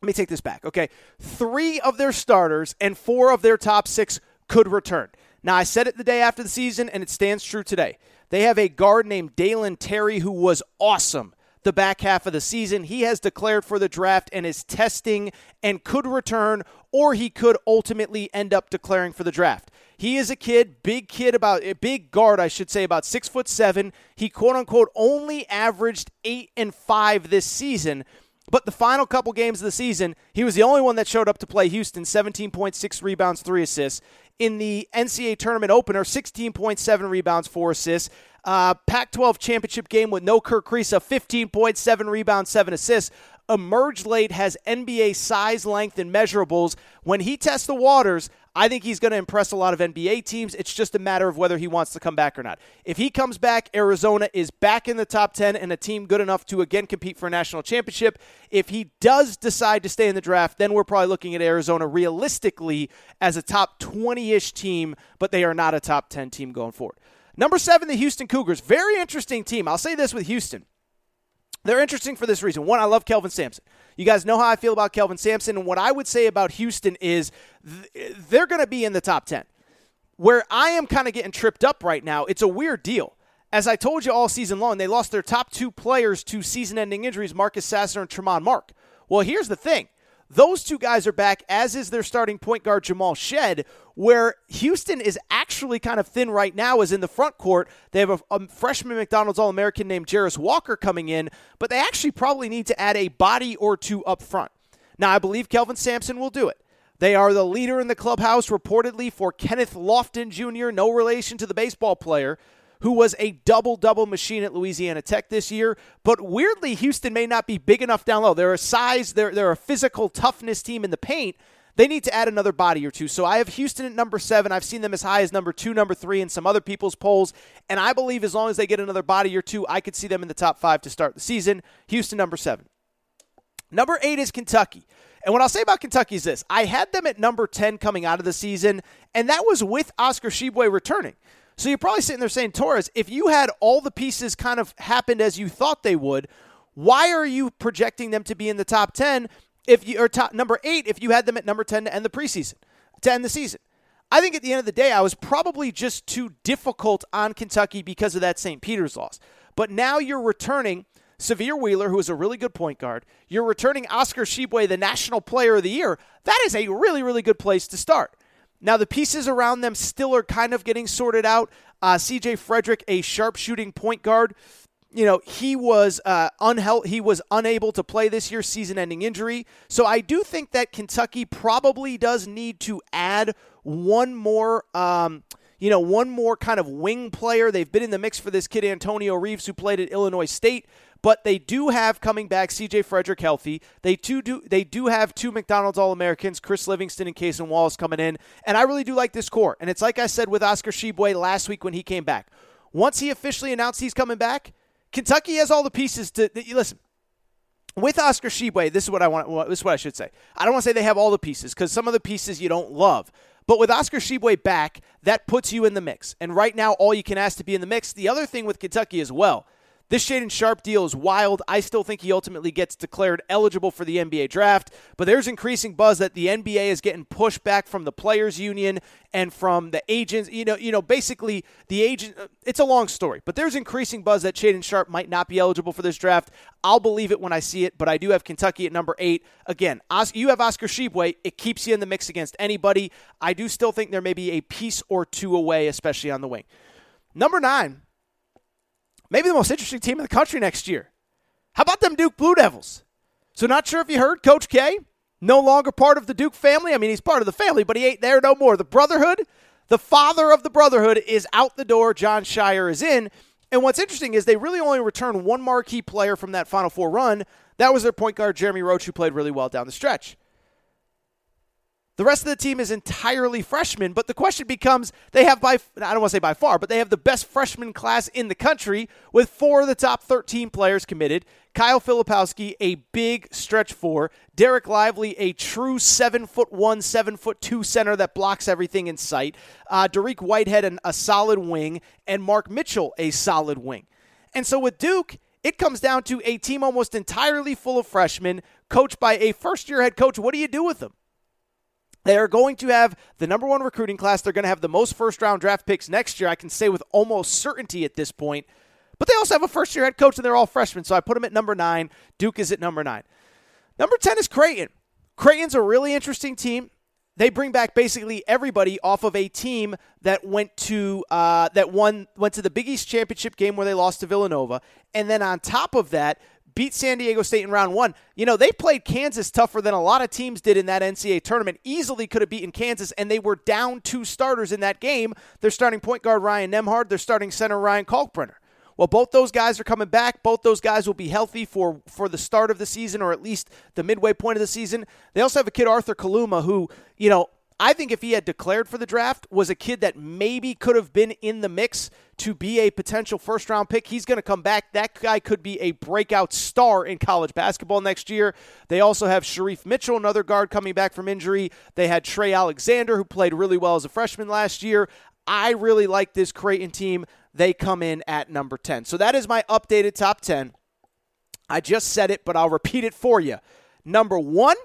[SPEAKER 3] let me take this back. Okay. Three of their starters and four of their top six could return. Now, I said it the day after the season, and it stands true today. They have a guard named Dalen Terry who was awesome the back half of the season. He has declared for the draft and is testing and could return, or he could ultimately end up declaring for the draft. He is a kid, big kid, about a big guard, I should say, about six foot seven. He quote unquote only averaged eight and five this season. But the final couple games of the season, he was the only one that showed up to play Houston 17.6 rebounds, 3 assists in the NCAA tournament opener, 16.7 rebounds, four assists. Uh, Pac 12 championship game with no Kerr Kriisa, 15.7 rebounds, seven assists. Emerged late, has NBA size, length, and measurables. When he tests the waters, I think he's going to impress a lot of NBA teams. It's just a matter of whether he wants to come back or not. If he comes back, Arizona is back in the top 10 and a team good enough to again compete for a national championship. If he does decide to stay in the draft, then we're probably looking at Arizona realistically as a top 20 ish team, but they are not a top 10 team going forward. Number seven, the Houston Cougars. Very interesting team. I'll say this with Houston. They're interesting for this reason. One, I love Kelvin Sampson. You guys know how I feel about Kelvin Sampson. And what I would say about Houston is th- they're going to be in the top 10. Where I am kind of getting tripped up right now, it's a weird deal. As I told you all season long, they lost their top two players to season ending injuries, Marcus Sasser and Tramon Mark. Well, here's the thing those two guys are back, as is their starting point guard, Jamal Shead, where Houston is actually kind of thin right now, is in the front court. They have a, a freshman McDonald's All American named Jarace Walker coming in, but they actually probably need to add a body or two up front. Now, I believe Kelvin Sampson will do it. They are the leader in the clubhouse, reportedly, for Kenneth Lofton Jr., no relation to the baseball player who was a double double machine at Louisiana Tech this year. But weirdly, Houston may not be big enough down low. They're a size, they're, they're a physical toughness team in the paint. They need to add another body or two. So I have Houston at number seven. I've seen them as high as number two, number three in some other people's polls. And I believe as long as they get another body or two, I could see them in the top five to start the season. Houston, number seven. Number eight is Kentucky. And what I'll say about Kentucky is this I had them at number 10 coming out of the season, and that was with Oscar Tshiebwe returning. So you're probably sitting there saying, Torres, if you had all the pieces kind of happened as you thought they would, why are you projecting them to be in the top 10 if you or top number 8 if you had them at number 10 to end the preseason, to end the season? I think at the end of the day, I was probably just too difficult on Kentucky because of that St. Peter's loss. But now you're returning Sahvir Wheeler, who is a really good point guard. You're returning Oscar Tshiebwe, the National Player of the Year. That is a really, really good place to start. Now, the pieces around them still are kind of getting sorted out. Uh, CJ Frederick, a sharpshooting point guard, you know he was uh, unhel- he was unable to play this year, season-ending injury. So I do think that Kentucky probably does need to add one more. Um, you know, one more kind of wing player. They've been in the mix for this kid, Antonio Reeves, who played at Illinois State. But they do have coming back CJ Frederick healthy. They too do they do have two McDonald's All Americans, Chris Livingston and Cason Wallace coming in. And I really do like this core. And it's like I said with Oscar Tshiebwe last week when he came back. Once he officially announced he's coming back, Kentucky has all the pieces to listen. With Oscar Tshiebwe, this is what I want. This is what I should say. I don't want to say they have all the pieces because some of the pieces you don't love. But with Oscar Tshiebwe back, that puts you in the mix. And right now, all you can ask to be in the mix. The other thing with Kentucky as well this Shaedon Sharpe deal is wild. I still think he ultimately gets declared eligible for the NBA draft, but there's increasing buzz that the NBA is getting pushback from the players union and from the agents. You know, you know, basically the agent. Uh, it's a long story, but there's increasing buzz that Shaedon Sharpe might not be eligible for this draft. I'll believe it when I see it, but I do have Kentucky at number eight. Again, you have Oscar Tshiebwe. It keeps you in the mix against anybody. I do still think there may be a piece or two away, especially on the wing. Number nine maybe the most interesting team in the country next year. How about them Duke Blue Devils? So, not sure if you heard Coach K, no longer part of the Duke family. I mean, he's part of the family, but he ain't there no more. The Brotherhood, the father of the Brotherhood, is out the door. Jon Scheyer is in. And what's interesting is they really only returned one marquee player from that Final Four run. That was their point guard, Jeremy Roach, who played really well down the stretch. The rest of the team is entirely freshmen, but the question becomes they have by I don't want to say by far, but they have the best freshman class in the country with four of the top 13 players committed. Kyle Filipowski, a big stretch four. Derek Lively, a true seven foot one, seven foot two center that blocks everything in sight. Uh, Dariq Whitehead, an, a solid wing, and Mark Mitchell, a solid wing. And so with Duke, it comes down to a team almost entirely full of freshmen, coached by a first year head coach. What do you do with them? They are going to have the number one recruiting class. They're going to have the most first round draft picks next year. I can say with almost certainty at this point. But they also have a first year head coach, and they're all freshmen. So I put them at number nine. Duke is at number nine. Number 10 is Creighton. Creighton's a really interesting team. They bring back basically everybody off of a team that went to uh, that won went to the Big East championship game where they lost to Villanova, and then on top of that, beat San Diego State in round one. You know, they played Kansas tougher than a lot of teams did in that NCAA tournament. Easily could have beaten Kansas, and they were down two starters in that game. They're starting point guard Ryan Nembhard, they're starting center Ryan Kalkbrenner. Well, both those guys are coming back. Both those guys will be healthy for, for the start of the season or at least the midway point of the season. They also have a kid, Arthur Kaluma, who, you know, I think if he had declared for the draft, was a kid that maybe could have been in the mix to be a potential first round pick. He's going to come back. That guy could be a breakout star in college basketball next year. They also have Sharif Mitchell, another guard coming back from injury. They had Trey Alexander, who played really well as a freshman last year. I really like this Creighton team. They come in at number 10. So that is my updated top 10. I just said it, but I'll repeat it for you. Number one,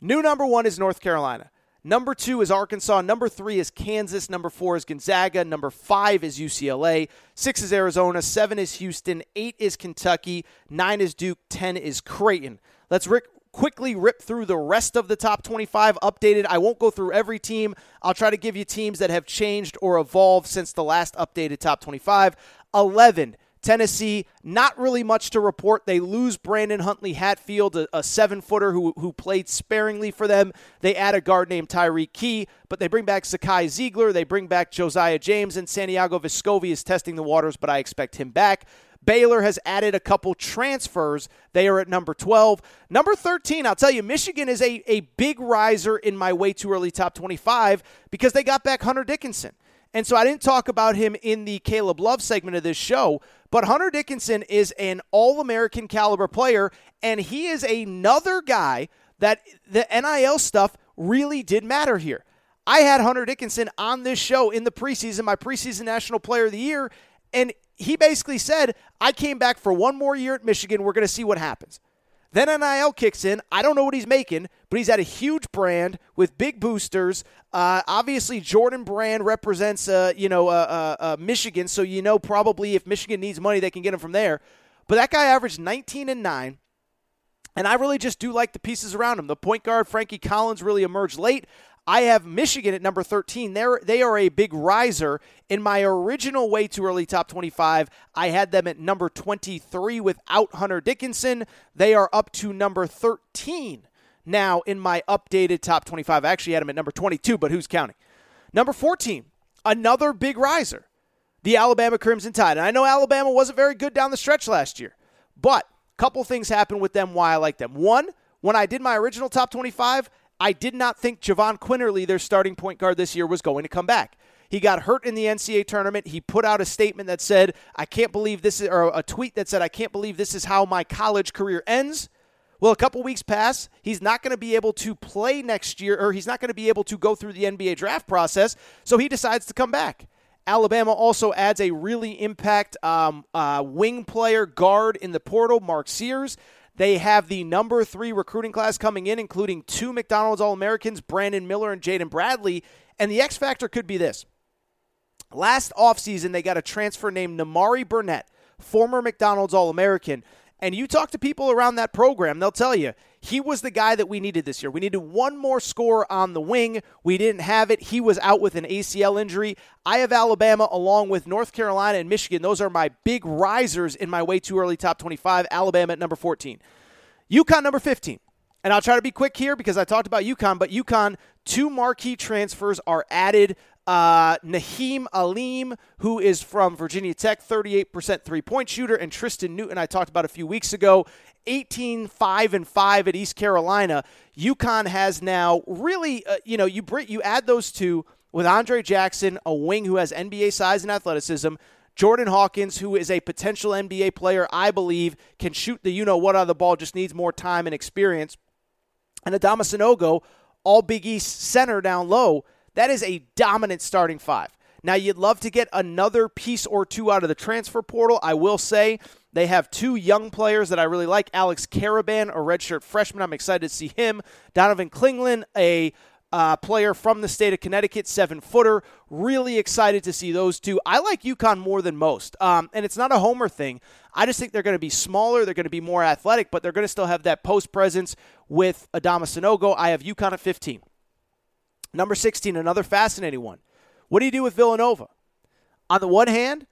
[SPEAKER 3] new number one is North Carolina. Number two is Arkansas. Number three is Kansas. Number four is Gonzaga. Number five is UCLA. Six is Arizona. Seven is Houston. Eight is Kentucky. Nine is Duke. Ten is Creighton. Let's quickly rip through the rest of the top 25 updated. I won't go through every team. I'll try to give you teams that have changed or evolved since the last updated top 25. 11, Tennessee, not really much to report. They lose Brandon Huntley Hatfield, a, a seven footer who, who played sparingly for them. They add a guard named Tyreke Key, but they bring back Zakai Zeigler. They bring back Josiah James, and Santiago Vescovi is testing the waters, but I expect him back. Baylor has added a couple transfers. They are at number 12. Number 13, I'll tell you, Michigan is a, a big riser in my way too early top 25 because they got back Hunter Dickinson. And so I didn't talk about him in the Caleb Love segment of this show, but Hunter Dickinson is an all American caliber player, and he is another guy that the NIL stuff really did matter here. I had Hunter Dickinson on this show in the preseason, my preseason National Player of the Year, and he basically said, I came back for one more year at Michigan. We're going to see what happens. Then NIL kicks in. I don't know what he's making, but he's at a huge brand with big boosters. Uh, obviously, Jordan Brand represents, uh, you know, uh, uh, uh, Michigan, so you know probably if Michigan needs money, they can get him from there. But that guy averaged 19 and nine, and I really just do like the pieces around him. The point guard Frankie Collins really emerged late. I have Michigan at number 13. They're, they are a big riser. In my original way too early top 25, I had them at number 23 without Hunter Dickinson. They are up to number 13 now in my updated top 25. I actually had them at number 22, but who's counting? Number 14, another big riser, the Alabama Crimson Tide. And I know Alabama wasn't very good down the stretch last year, but a couple things happened with them why I like them. One, when I did my original top 25, I did not think Jahvon Quinerly, their starting point guard this year, was going to come back. He got hurt in the NCAA tournament. He put out a statement that said, I can't believe this is, or a tweet that said, I can't believe this is how my college career ends. Well, a couple weeks pass. He's not going to be able to play next year, or he's not going to be able to go through the NBA draft process, so he decides to come back. Alabama also adds a really impact um, uh, wing player guard in the portal, Mark Sears. They have the number three recruiting class coming in, including two McDonald's All Americans, Brandon Miller and Jaden Bradley. And the X factor could be this. Last offseason, they got a transfer named Nimari Burnett, former McDonald's All American. And you talk to people around that program, they'll tell you he was the guy that we needed this year. We needed one more score on the wing. We didn't have it. He was out with an ACL injury. I have Alabama along with North Carolina and Michigan. Those are my big risers in my way too early top 25. Alabama at number 14. UConn number 15. And I'll try to be quick here because I talked about UConn, but UConn, two marquee transfers are added. Uh, Nahiem Alleyne, who is from Virginia Tech, 38% three point shooter, and Tristan Newton, I talked about a few weeks ago, 18 5 and 5 at East Carolina. UConn has now really, uh, you know, you you add those two with Andre Jackson, a wing who has NBA size and athleticism. Jordan Hawkins, who is a potential NBA player, I believe, can shoot the you know what out of the ball, just needs more time and experience. And Adama Sanogo, all Big East center down low. That is a dominant starting five. Now, you'd love to get another piece or two out of the transfer portal. I will say they have two young players that I really like Alex Karaban, a redshirt freshman. I'm excited to see him. Donovan Clingan, a uh, player from the state of Connecticut, seven footer. Really excited to see those two. I like UConn more than most. Um, and it's not a homer thing. I just think they're going to be smaller. They're going to be more athletic, but they're going to still have that post presence with Adama Sanogo. I have UConn at 15. Number 16, another fascinating one. What do you do with Villanova? On the one hand,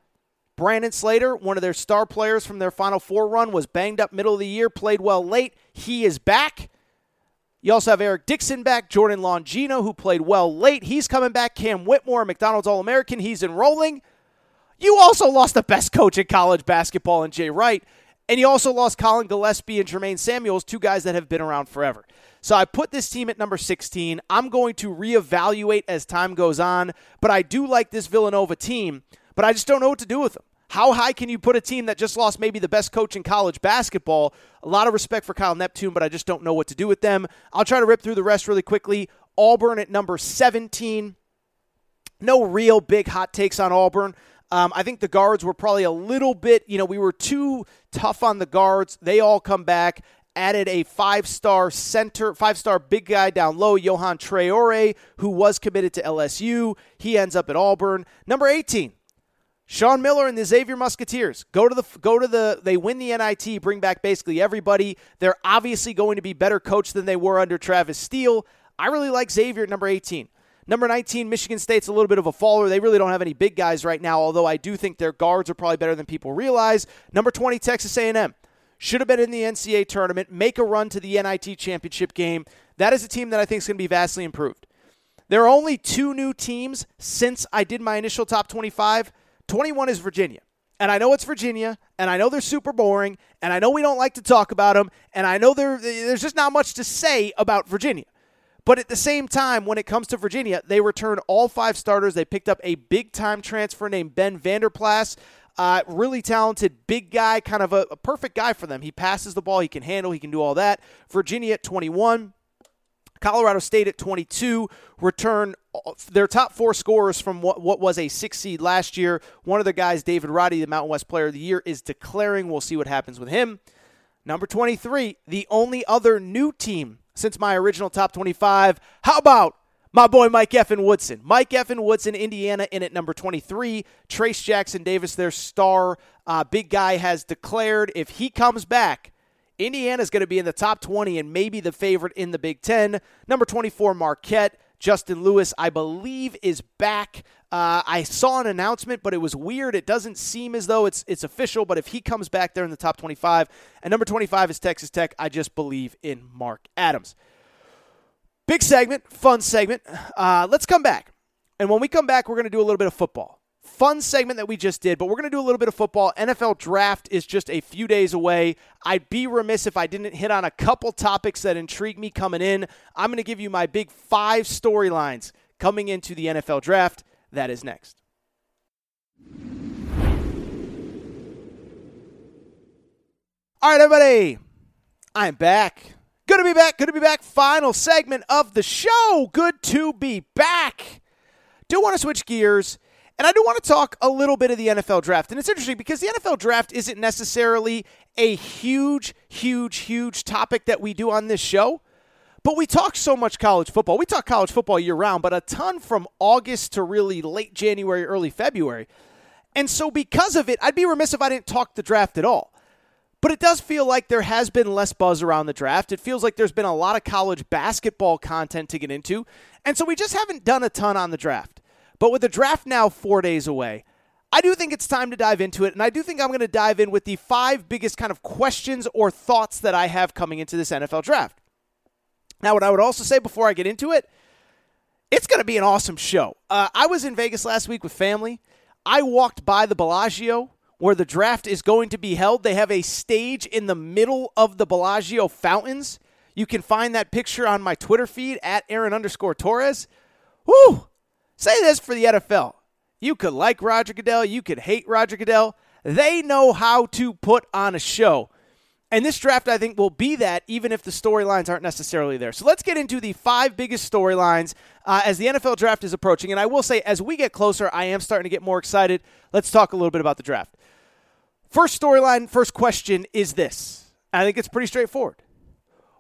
[SPEAKER 3] Brandon Slater, one of their star players from their Final Four run, was banged up middle of the year, played well late. He is back. You also have Eric Dixon back, Jordan Longino, who played well late. He's coming back. Cam Whitmore, McDonald's All American. He's enrolling. You also lost the best coach in college basketball in Jay Wright. And you also lost Colin Gillespie and Jermaine Samuels, two guys that have been around forever. So I put this team at number 16. I'm going to reevaluate as time goes on, but I do like this Villanova team, but I just don't know what to do with them. How high can you put a team that just lost maybe the best coach in college basketball? A lot of respect for Kyle Neptune, but I just don't know what to do with them. I'll try to rip through the rest really quickly. Auburn at number 17. No real big hot takes on Auburn. Um, I think the guards were probably a little bit, you know, we were too tough on the guards. They all come back added a five star center, five star big guy down low, Yohan Traore, who was committed to LSU. He ends up at Auburn. Number 18, Sean Miller and the Xavier Musketeers go to the go to the they win the NIT, bring back basically everybody. They're obviously going to be better coached than they were under Travis Steele. I really like Xavier at number 18. Number 19, Michigan State's a little bit of a faller. They really don't have any big guys right now, although I do think their guards are probably better than people realize. Number 20, Texas A&M. Should have been in the NCAA tournament, make a run to the NIT championship game. That is a team that I think is going to be vastly improved. There are only two new teams since I did my initial top 25. 21 is Virginia. And I know it's Virginia, and I know they're super boring, and I know we don't like to talk about them, and I know there's just not much to say about Virginia. But at the same time, when it comes to Virginia, they return all five starters. They picked up a big time transfer named Ben Vander Plas. Uh, really talented, big guy, kind of a, a perfect guy for them. He passes the ball, he can handle, he can do all that. Virginia at 21. Colorado State at 22 return their top four scorers from what, what was a six seed last year. One of the guys, David Roddy, the Mountain West Player of the Year, is declaring. We'll see what happens with him. Number 23, the only other new team since my original top 25. How about my boy Mike Effin Woodson? Mike Effin Woodson, Indiana, in at number 23. Trayce Jackson Davis, their star uh, big guy, has declared if he comes back, Indiana's going to be in the top 20 and maybe the favorite in the Big Ten. Number 24, Marquette. Justin Lewis, I believe, is back. Uh, I saw an announcement, but it was weird. It doesn't seem as though it's it's official. But if he comes back there in the top 25, and number 25 is Texas Tech, I just believe in Mark Adams. Big segment, fun segment. Uh, let's come back, and when we come back, we're going to do a little bit of football fun segment that we just did, but we're going to do a little bit of football. NFL draft is just a few days away. I'd be remiss if I didn't hit on a couple topics that intrigue me coming in. I'm going to give you my big five storylines coming into the NFL draft. That is next. All right, everybody. I'm back. Good to be back. Good to be back. Final segment of the show. Good to be back. Do want to switch gears and I do want to talk a little bit of the NFL draft. And it's interesting because the NFL draft isn't necessarily a huge, huge, huge topic that we do on this show. But we talk so much college football. We talk college football year round, but a ton from August to really late January, early February. And so, because of it, I'd be remiss if I didn't talk the draft at all. But it does feel like there has been less buzz around the draft. It feels like there's been a lot of college basketball content to get into. And so, we just haven't done a ton on the draft. But with the draft now four days away, I do think it's time to dive into it. And I do think I'm going to dive in with the five biggest kind of questions or thoughts that I have coming into this NFL draft. Now, what I would also say before I get into it, it's going to be an awesome show. Uh, I was in Vegas last week with family. I walked by the Bellagio where the draft is going to be held. They have a stage in the middle of the Bellagio fountains. You can find that picture on my Twitter feed at Aaron underscore Torres. Woo! Say this for the NFL. You could like Roger Goodell, you could hate Roger Goodell. They know how to put on a show. And this draft, I think, will be that even if the storylines aren't necessarily there. So let's get into the five biggest storylines uh, as the NFL draft is approaching. And I will say, as we get closer, I am starting to get more excited. Let's talk a little bit about the draft. First storyline, first question is this. I think it's pretty straightforward.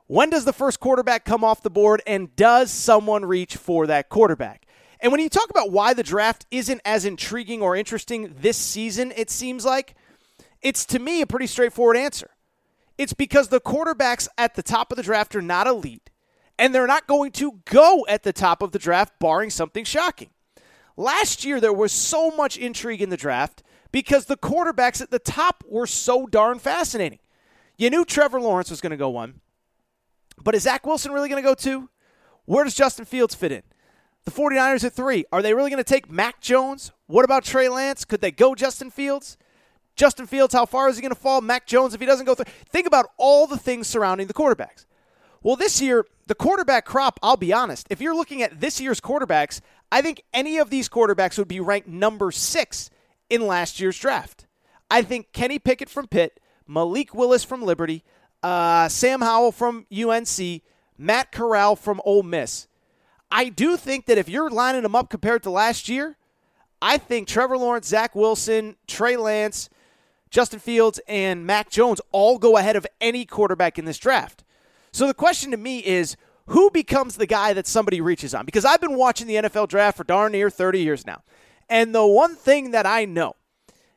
[SPEAKER 3] When does the first quarterback come off the board, and does someone reach for that quarterback? And when you talk about why the draft isn't as intriguing or interesting this season, it seems like it's to me a pretty straightforward answer. It's because the quarterbacks at the top of the draft are not elite, and they're not going to go at the top of the draft, barring something shocking. Last year, there was so much intrigue in the draft because the quarterbacks at the top were so darn fascinating. You knew Trevor Lawrence was going to go one, but is Zach Wilson really going to go two? Where does Justin Fields fit in? The 49ers at three. Are they really going to take Mac Jones? What about Trey Lance? Could they go Justin Fields? Justin Fields, how far is he going to fall? Mac Jones, if he doesn't go through. Think about all the things surrounding the quarterbacks. Well, this year, the quarterback crop, I'll be honest, if you're looking at this year's quarterbacks, I think any of these quarterbacks would be ranked number six in last year's draft. I think Kenny Pickett from Pitt, Malik Willis from Liberty, uh, Sam Howell from UNC, Matt Corral from Ole Miss. I do think that if you're lining them up compared to last year, I think Trevor Lawrence, Zach Wilson, Trey Lance, Justin Fields, and Mac Jones all go ahead of any quarterback in this draft. So the question to me is who becomes the guy that somebody reaches on? Because I've been watching the NFL draft for darn near 30 years now. And the one thing that I know,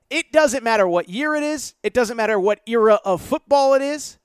[SPEAKER 3] it doesn't matter what year it is, it doesn't matter what era of football it is.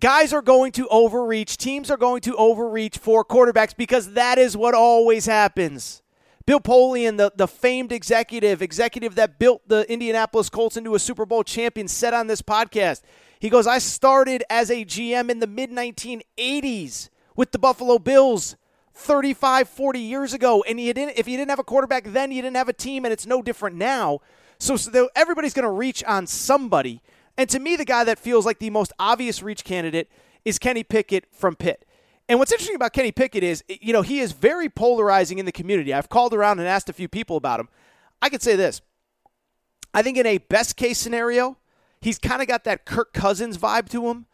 [SPEAKER 3] Guys are going to overreach, teams are going to overreach for quarterbacks because that is what always happens. Bill Polian, the, the famed executive, executive that built the Indianapolis Colts into a Super Bowl champion, said on this podcast, he goes, I started as a GM in the mid 1980s with the Buffalo Bills 35, 40 years ago. And you didn't, if you didn't have a quarterback then, you didn't have a team, and it's no different now. So, so everybody's going to reach on somebody. And to me, the guy that feels like the most obvious reach candidate is Kenny Pickett from Pitt. And what's interesting about Kenny Pickett is, you know, he is very polarizing in the community. I've called around and asked a few people about him. I could say this. I think in a best case scenario, he's kind of got that Kirk Cousins vibe to him.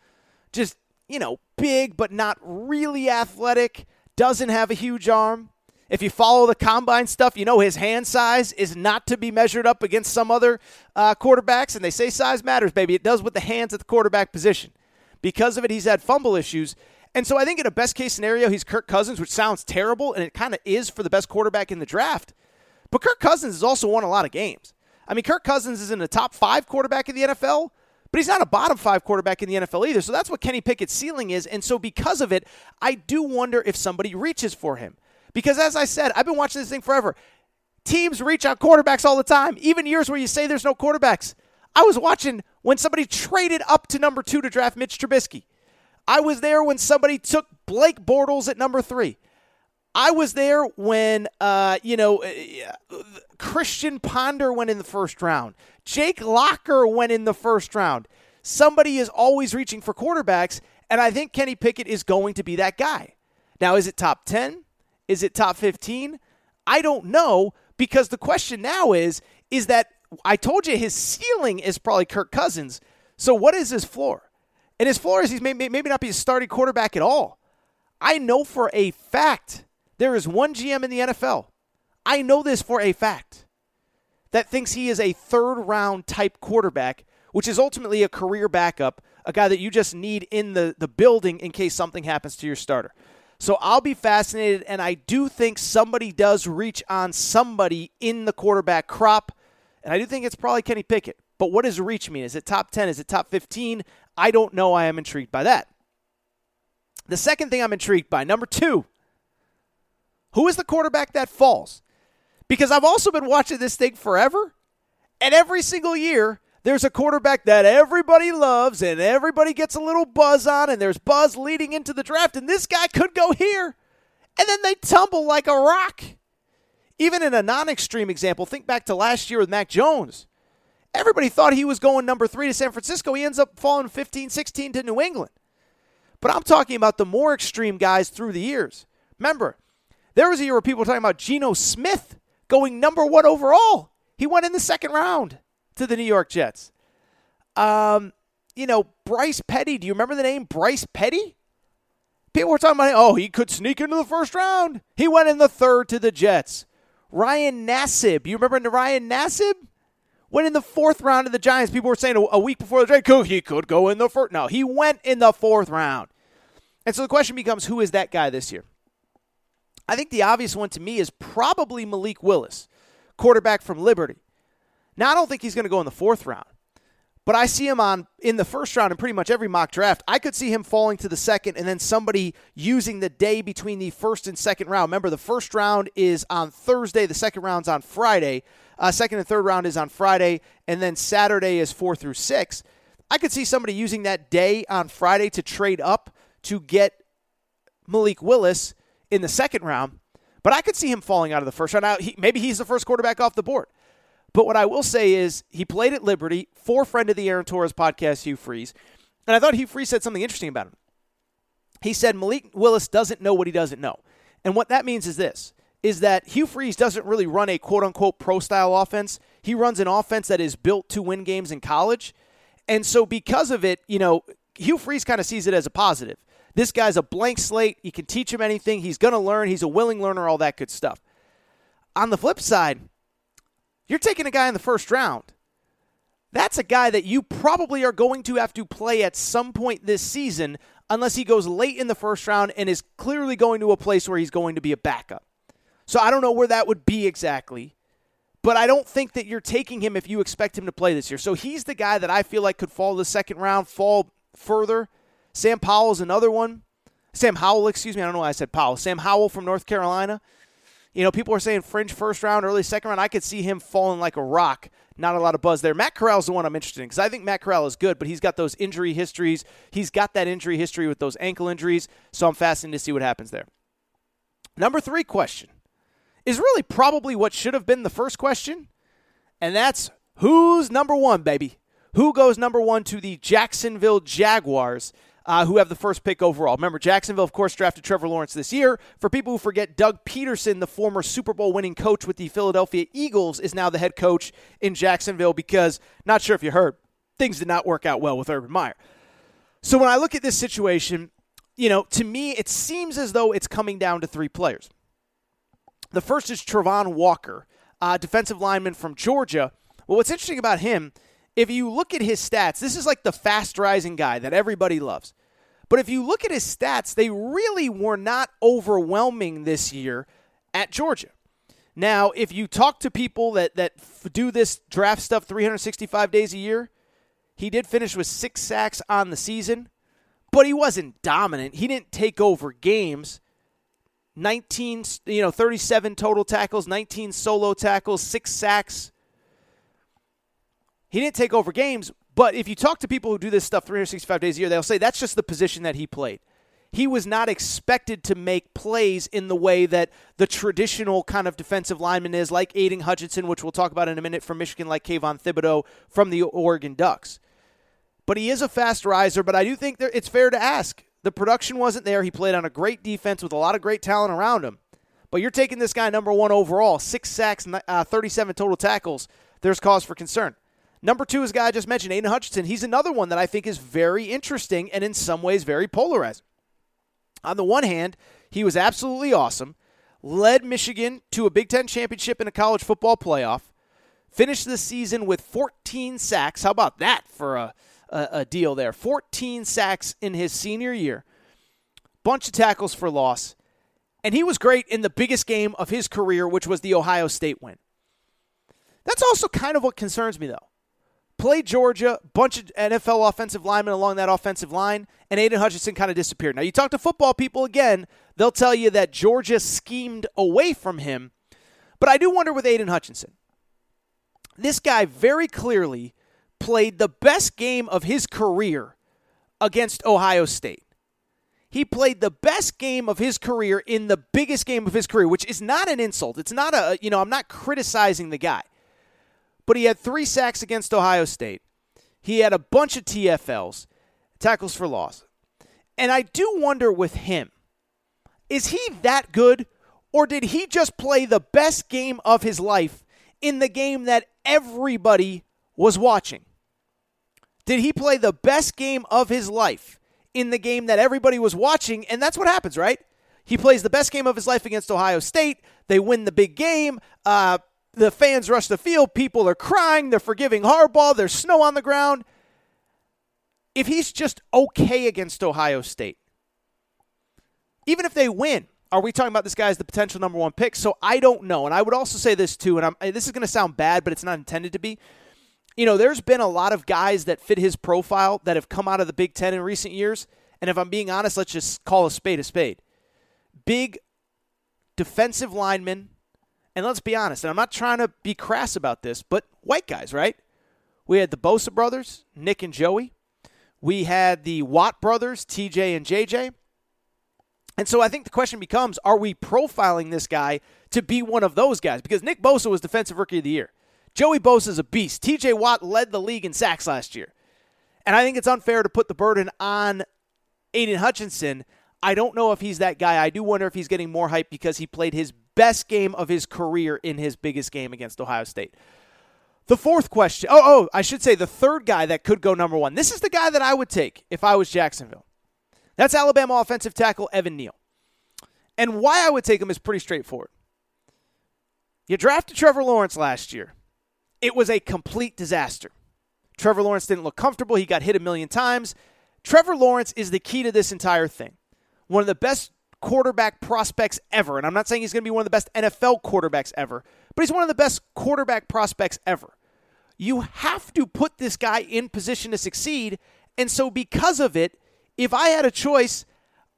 [SPEAKER 3] Just, you know, big but not really athletic, doesn't have a huge arm. If you follow the combine stuff, you know his hand size is not to be measured up against some other uh, quarterbacks. And they say size matters, baby. It does with the hands at the quarterback position. Because of it, he's had fumble issues. And so I think in a best case scenario, he's Kirk Cousins, which sounds terrible, and it kind of is for the best quarterback in the draft. But Kirk Cousins has also won a lot of games. I mean, Kirk Cousins is in the top five quarterback in the NFL, but he's not a bottom five quarterback in the NFL either. So that's what Kenny Pickett's ceiling is. And so because of it, I do wonder if somebody reaches for him. Because as I said, I've been watching this thing forever. Teams reach out quarterbacks all the time, even years where you say there's no quarterbacks. I was watching when somebody traded up to number two to draft Mitch Trubisky. I was there when somebody took Blake Bortles at number three. I was there when, uh, you know, uh, Christian Ponder went in the first round. Jake Locker went in the first round. Somebody is always reaching for quarterbacks, and I think Kenny Pickett is going to be that guy. Now, is it top 10? Is it top 15? I don't know because the question now is is that I told you his ceiling is probably Kirk Cousins. So what is his floor? And his floor is he's maybe not be a starting quarterback at all. I know for a fact there is one GM in the NFL. I know this for a fact that thinks he is a third round type quarterback, which is ultimately a career backup, a guy that you just need in the, the building in case something happens to your starter. So I'll be fascinated, and I do think somebody does reach on somebody in the quarterback crop, and I do think it's probably Kenny Pickett. But what does reach mean? Is it top 10? Is it top 15? I don't know. I am intrigued by that. The second thing I'm intrigued by, number two, who is the quarterback that falls? Because I've also been watching this thing forever, and every single year there's a quarterback that everybody loves and everybody gets a little buzz on, and there's buzz leading into the draft, and this guy could go here. And then they tumble like a rock. Even in a non extreme example, think back to last year with Mac Jones. Everybody thought he was going number three to San Francisco. He ends up falling 15 16 to New England. But I'm talking about the more extreme guys through the years. Remember, there was a year where people were talking about Geno Smith going number one overall. He went in the second round to the New York Jets. Um, you know, Bryce Petty. Do you remember the name Bryce Petty? People were talking about, oh, he could sneak into the first round. He went in the third to the Jets. Ryan Nassib. You remember Ryan Nassib? Went in the fourth round of the Giants. People were saying a, week before the trade, he could go in the first. No, he went in the fourth round. And so the question becomes, who is that guy this year? I think the obvious one to me is probably Malik Willis, quarterback from Liberty. Now, I don't think he's going to go in the fourth round, but I see him on in the first round in pretty much every mock draft. I could see him falling to the second and then somebody using the day between the first and second round. Remember, the first round is on Thursday, the second round's on Friday. Uh, second and third round is on Friday, and then Saturday is four through six. I could see somebody using that day on Friday to trade up to get Malik Willis in the second round, but I could see him falling out of the first round. Now, he, maybe he's the first quarterback off the board. But what I will say is he played at Liberty for friend of the Aaron Torres podcast, Hugh Freeze. And I thought Hugh Freeze said something interesting about him. He said Malik Willis doesn't know what he doesn't know. And what that means is this is that Hugh Freeze doesn't really run a quote unquote pro style offense. He runs an offense that is built to win games in college. And so because of it, you know, Hugh Freeze kind of sees it as a positive. This guy's a blank slate. You can teach him anything. He's going to learn. He's a willing learner, all that good stuff. On the flip side, you're taking a guy in the first round. That's a guy that you probably are going to have to play at some point this season unless he goes late in the first round and is clearly going to a place where he's going to be a backup. So I don't know where that would be exactly, but I don't think that you're taking him if you expect him to play this year. So he's the guy that I feel like could fall the second round, fall further. Sam Powell's another one. Sam Howell, excuse me. I don't know why I said Powell. Sam Howell from North Carolina. You know, people are saying fringe first round, early second round. I could see him falling like a rock. Not a lot of buzz there. Matt Corral is the one I'm interested in because I think Matt Corral is good, but he's got those injury histories. He's got that injury history with those ankle injuries, so I'm fascinated to see what happens there. Number three question is really probably what should have been the first question, and that's who's number one, baby? Who goes number one to the Jacksonville Jaguars? Uh, who have the first pick overall. Remember, Jacksonville, of course, drafted Trevor Lawrence this year. For people who forget, Doug Pederson, the former Super Bowl winning coach with the Philadelphia Eagles, is now the head coach in Jacksonville because, not sure if you heard, things did not work out well with Urban Meyer. So when I look at this situation, you know, to me, it seems as though it's coming down to three players. The first is Travon Walker, uh, defensive lineman from Georgia. Well, what's interesting about him if you look at his stats, this is like the fast rising guy that everybody loves. But if you look at his stats, they really were not overwhelming this year at Georgia. Now, if you talk to people that, that do this draft stuff 365 days a year, he did finish with six sacks on the season, but he wasn't dominant. He didn't take over games. 19, you know, 37 total tackles, 19 solo tackles, six sacks. He didn't take over games, but if you talk to people who do this stuff 365 days a year, they'll say that's just the position that he played. He was not expected to make plays in the way that the traditional kind of defensive lineman is, like Aidan Hutchinson, which we'll talk about in a minute from Michigan, like Kayvon Thibodeaux from the Oregon Ducks. But he is a fast riser, but I do think it's fair to ask. The production wasn't there. He played on a great defense with a lot of great talent around him. But you're taking this guy number one overall, six sacks, uh, 37 total tackles. There's cause for concern. Number two is a guy I just mentioned, Aidan Hutchinson. He's another one that I think is very interesting and in some ways very polarizing. On the one hand, he was absolutely awesome, led Michigan to a Big Ten championship in a college football playoff, finished the season with 14 sacks. How about that for a, a, a deal there? 14 sacks in his senior year, bunch of tackles for loss. And he was great in the biggest game of his career, which was the Ohio State win. That's also kind of what concerns me, though played Georgia, bunch of NFL offensive linemen along that offensive line, and Aidan Hutchinson kind of disappeared. Now, you talk to football people again, they'll tell you that Georgia schemed away from him. But I do wonder with Aidan Hutchinson. This guy very clearly played the best game of his career against Ohio State. He played the best game of his career in the biggest game of his career, which is not an insult. It's not a, you know, I'm not criticizing the guy but he had three sacks against Ohio State. He had a bunch of TFLs, tackles for loss. And I do wonder with him, is he that good, or did he just play the best game of his life in the game that everybody was watching? Did he play the best game of his life in the game that everybody was watching? And that's what happens, right? He plays the best game of his life against Ohio State. They win the big game. Uh, the fans rush the field. People are crying. They're forgiving Harbaugh. There's snow on the ground. If he's just okay against Ohio State, even if they win, are we talking about this guy as the potential number one pick? So I don't know. And I would also say this too, and I'm, this is going to sound bad, but it's not intended to be. You know, there's been a lot of guys that fit his profile that have come out of the Big Ten in recent years. And if I'm being honest, let's just call a spade a spade. Big defensive linemen and let's be honest, and I'm not trying to be crass about this, but white guys, right? We had the Bosa brothers, Nick and Joey. We had the Watt brothers, TJ and JJ. And so I think the question becomes are we profiling this guy to be one of those guys? Because Nick Bosa was Defensive Rookie of the Year. Joey Bosa is a beast. TJ Watt led the league in sacks last year. And I think it's unfair to put the burden on Aidan Hutchinson. I don't know if he's that guy. I do wonder if he's getting more hype because he played his best game of his career in his biggest game against Ohio State. The fourth question oh, oh, I should say the third guy that could go number one. This is the guy that I would take if I was Jacksonville. That's Alabama offensive tackle Evan Neal. And why I would take him is pretty straightforward. You drafted Trevor Lawrence last year, it was a complete disaster. Trevor Lawrence didn't look comfortable. He got hit a million times. Trevor Lawrence is the key to this entire thing. One of the best quarterback prospects ever. And I'm not saying he's going to be one of the best NFL quarterbacks ever, but he's one of the best quarterback prospects ever. You have to put this guy in position to succeed. And so, because of it, If I had a choice,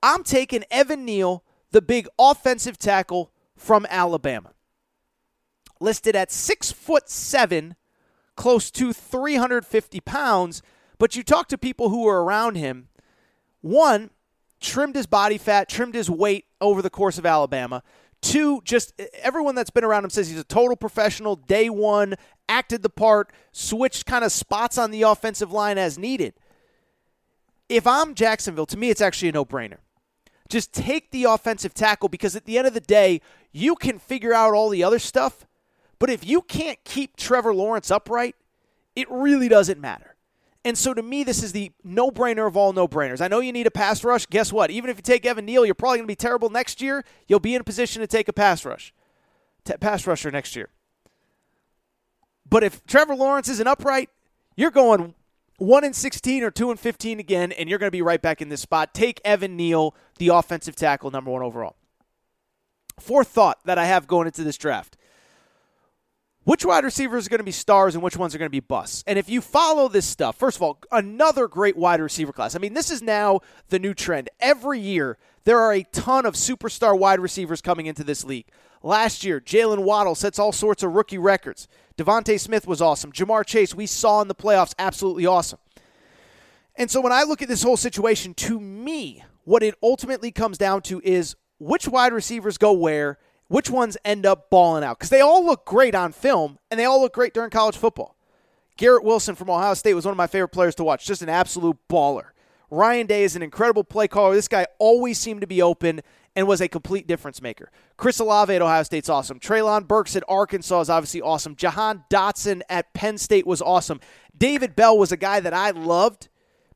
[SPEAKER 3] I'm taking Evan Neal, the big offensive tackle from Alabama. Listed at six foot seven, close to 350 pounds. But you talk to people who were around him. One, trimmed his body fat, trimmed his weight over the course of Alabama. Two, just eh, everyone that's been around him says he's a total professional. Day one, acted the part, switched kind of spots on the offensive line as needed. If I'm Jacksonville, to me, it's actually a no brainer. Just take the offensive tackle because at the end of the day, you can figure out all the other stuff. But if you can't keep Trevor Lawrence upright, it really doesn't matter. And so to me, this is the no brainer of all no brainers. I know you need a pass rush. Guess what? Even if you take Evan Neal, you're probably going to be terrible next year. You'll be in a position to take a pass rush, T- pass rusher next year. But if Trevor Lawrence isn't upright, you're going one in 16 or two in 15 again, and you're going to be right back in this spot. Take Evan Neal, the offensive tackle, number one overall. Fourth thought that I have going into this draft which wide receivers are going to be stars and which ones are going to be busts. And if you follow this stuff, first of all, another great wide receiver class. I mean, this is now the new trend. Every year, there are a ton of superstar wide receivers coming into this league. Last year, Jaylen Waddle sets all sorts of rookie records. DeVonta Smith was awesome. Ja'Marr Chase, we saw in the playoffs, absolutely awesome. And so when I look at this whole situation, to me, what it ultimately comes down to is which wide receivers go where which ones end up balling out because they all look great on film and they all look great during college football. Garrett Wilson from Ohio State was one of my favorite players to watch, just an absolute baller. Ryan Day is an incredible play caller. This guy always seemed to be open and was a complete difference maker. Chris Olave at Ohio State's awesome. Treylon Burks at Arkansas is obviously awesome. Jahan Dotson at Penn State was awesome. David Bell was a guy that I loved,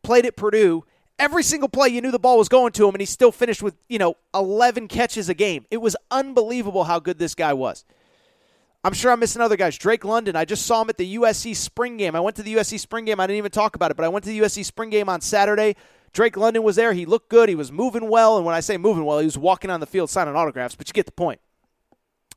[SPEAKER 3] played at Purdue, every single play you knew the ball was going to him and he still finished with you know 11 catches a game. It was unbelievable how good this guy was. I'm sure i'm missing other guys. Drake london i just saw him at the usc spring game. I went to the usc spring game. I didn't even talk about it but i went to the usc spring game on saturday. Drake london was there. He looked good. He was moving well. And when i say moving well he was walking on the field signing autographs but you get the point.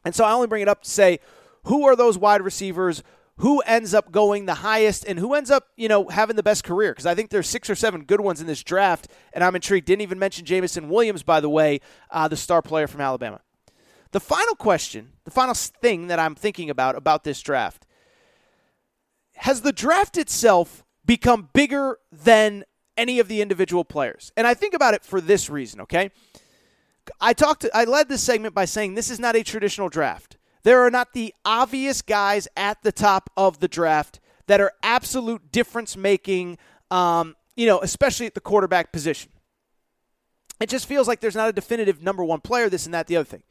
[SPEAKER 3] and so i only bring it up to say who are those wide receivers who ends up going the highest and who ends up, you know, having the best career. Because I think there's six or seven good ones in this draft, and I'm intrigued. Didn't even mention Jameson Williams, by the way, uh, the star player from Alabama. The final question, the final thing that I'm thinking about about this draft, has the draft itself become bigger than any of the individual players? And I think about it for this reason, okay? I talked I led this segment by saying this is not a traditional draft. There are not the obvious guys at the top of the draft that are absolute difference making, um, you know, especially at the quarterback position. It just feels like there's not a definitive number one player, this and that, the other thing.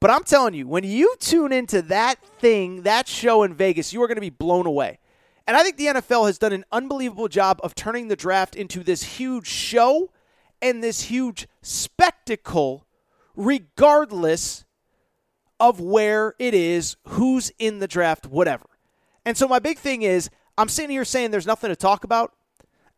[SPEAKER 3] But I'm telling you, when you tune into that thing, that show in Vegas, you are going to be blown away. And I think the NFL has done an unbelievable job of turning the draft into this huge show and this huge spectacle, regardless of where it is, who's in the draft, whatever. And so my big thing is I'm sitting here saying there's nothing to talk about.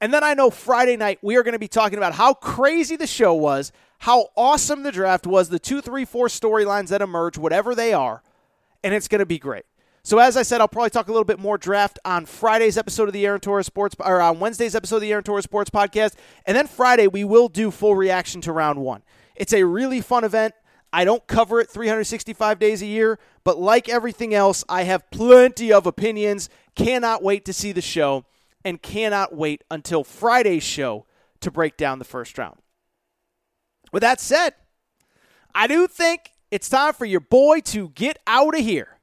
[SPEAKER 3] And then I know Friday night we are going to be talking about how crazy the show was, how awesome the draft was, the two, three, four storylines that emerge, whatever they are, and it's going to be great. So as I said, I'll probably talk a little bit more draft on Friday's episode of the Aaron Torres Sports, or on Wednesday's episode of the Aaron Torres Sports Podcast, and then Friday we will do full reaction to round one. It's a really fun event. I don't cover it 365 days a year, but like everything else, I have plenty of opinions. Cannot wait to see the show and cannot wait until Friday's show to break down the first round. With that said, I do think it's time for your boy to get out of here.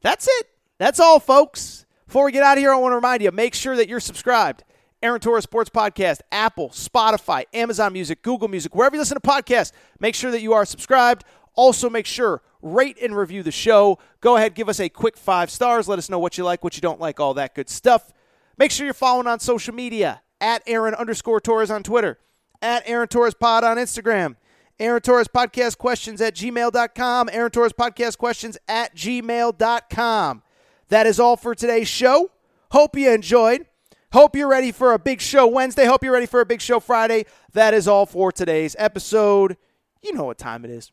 [SPEAKER 3] That's it. That's all, folks. Before we get out of here, I want to remind you make sure that you're subscribed Aaron Torres Sports Podcast, Apple, Spotify, Amazon Music, Google Music, wherever you listen to podcasts. Make sure that you are subscribed. Also, make sure rate and review the show. Go ahead, give us a quick five stars. Let us know what you like, what you don't like, all that good stuff. Make sure you're following on social media at Aaron underscore Torres on Twitter, at Aaron Torres Pod on Instagram, Aaron Torres Podcast Questions at gmail.com, Aaron Torres Podcast Questions at gmail.com. That is all for today's show. Hope you enjoyed. Hope you're ready for a big show Wednesday. Hope you're ready for a big show Friday. That is all for today's episode. You know what time it is.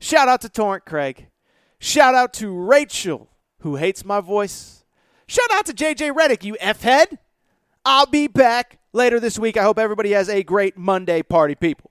[SPEAKER 3] Shout out to Torrent Craig. Shout out to Rachel, who hates my voice. Shout out to JJ Redick, you F head. I'll be back later this week. I hope everybody has a great Monday party, people.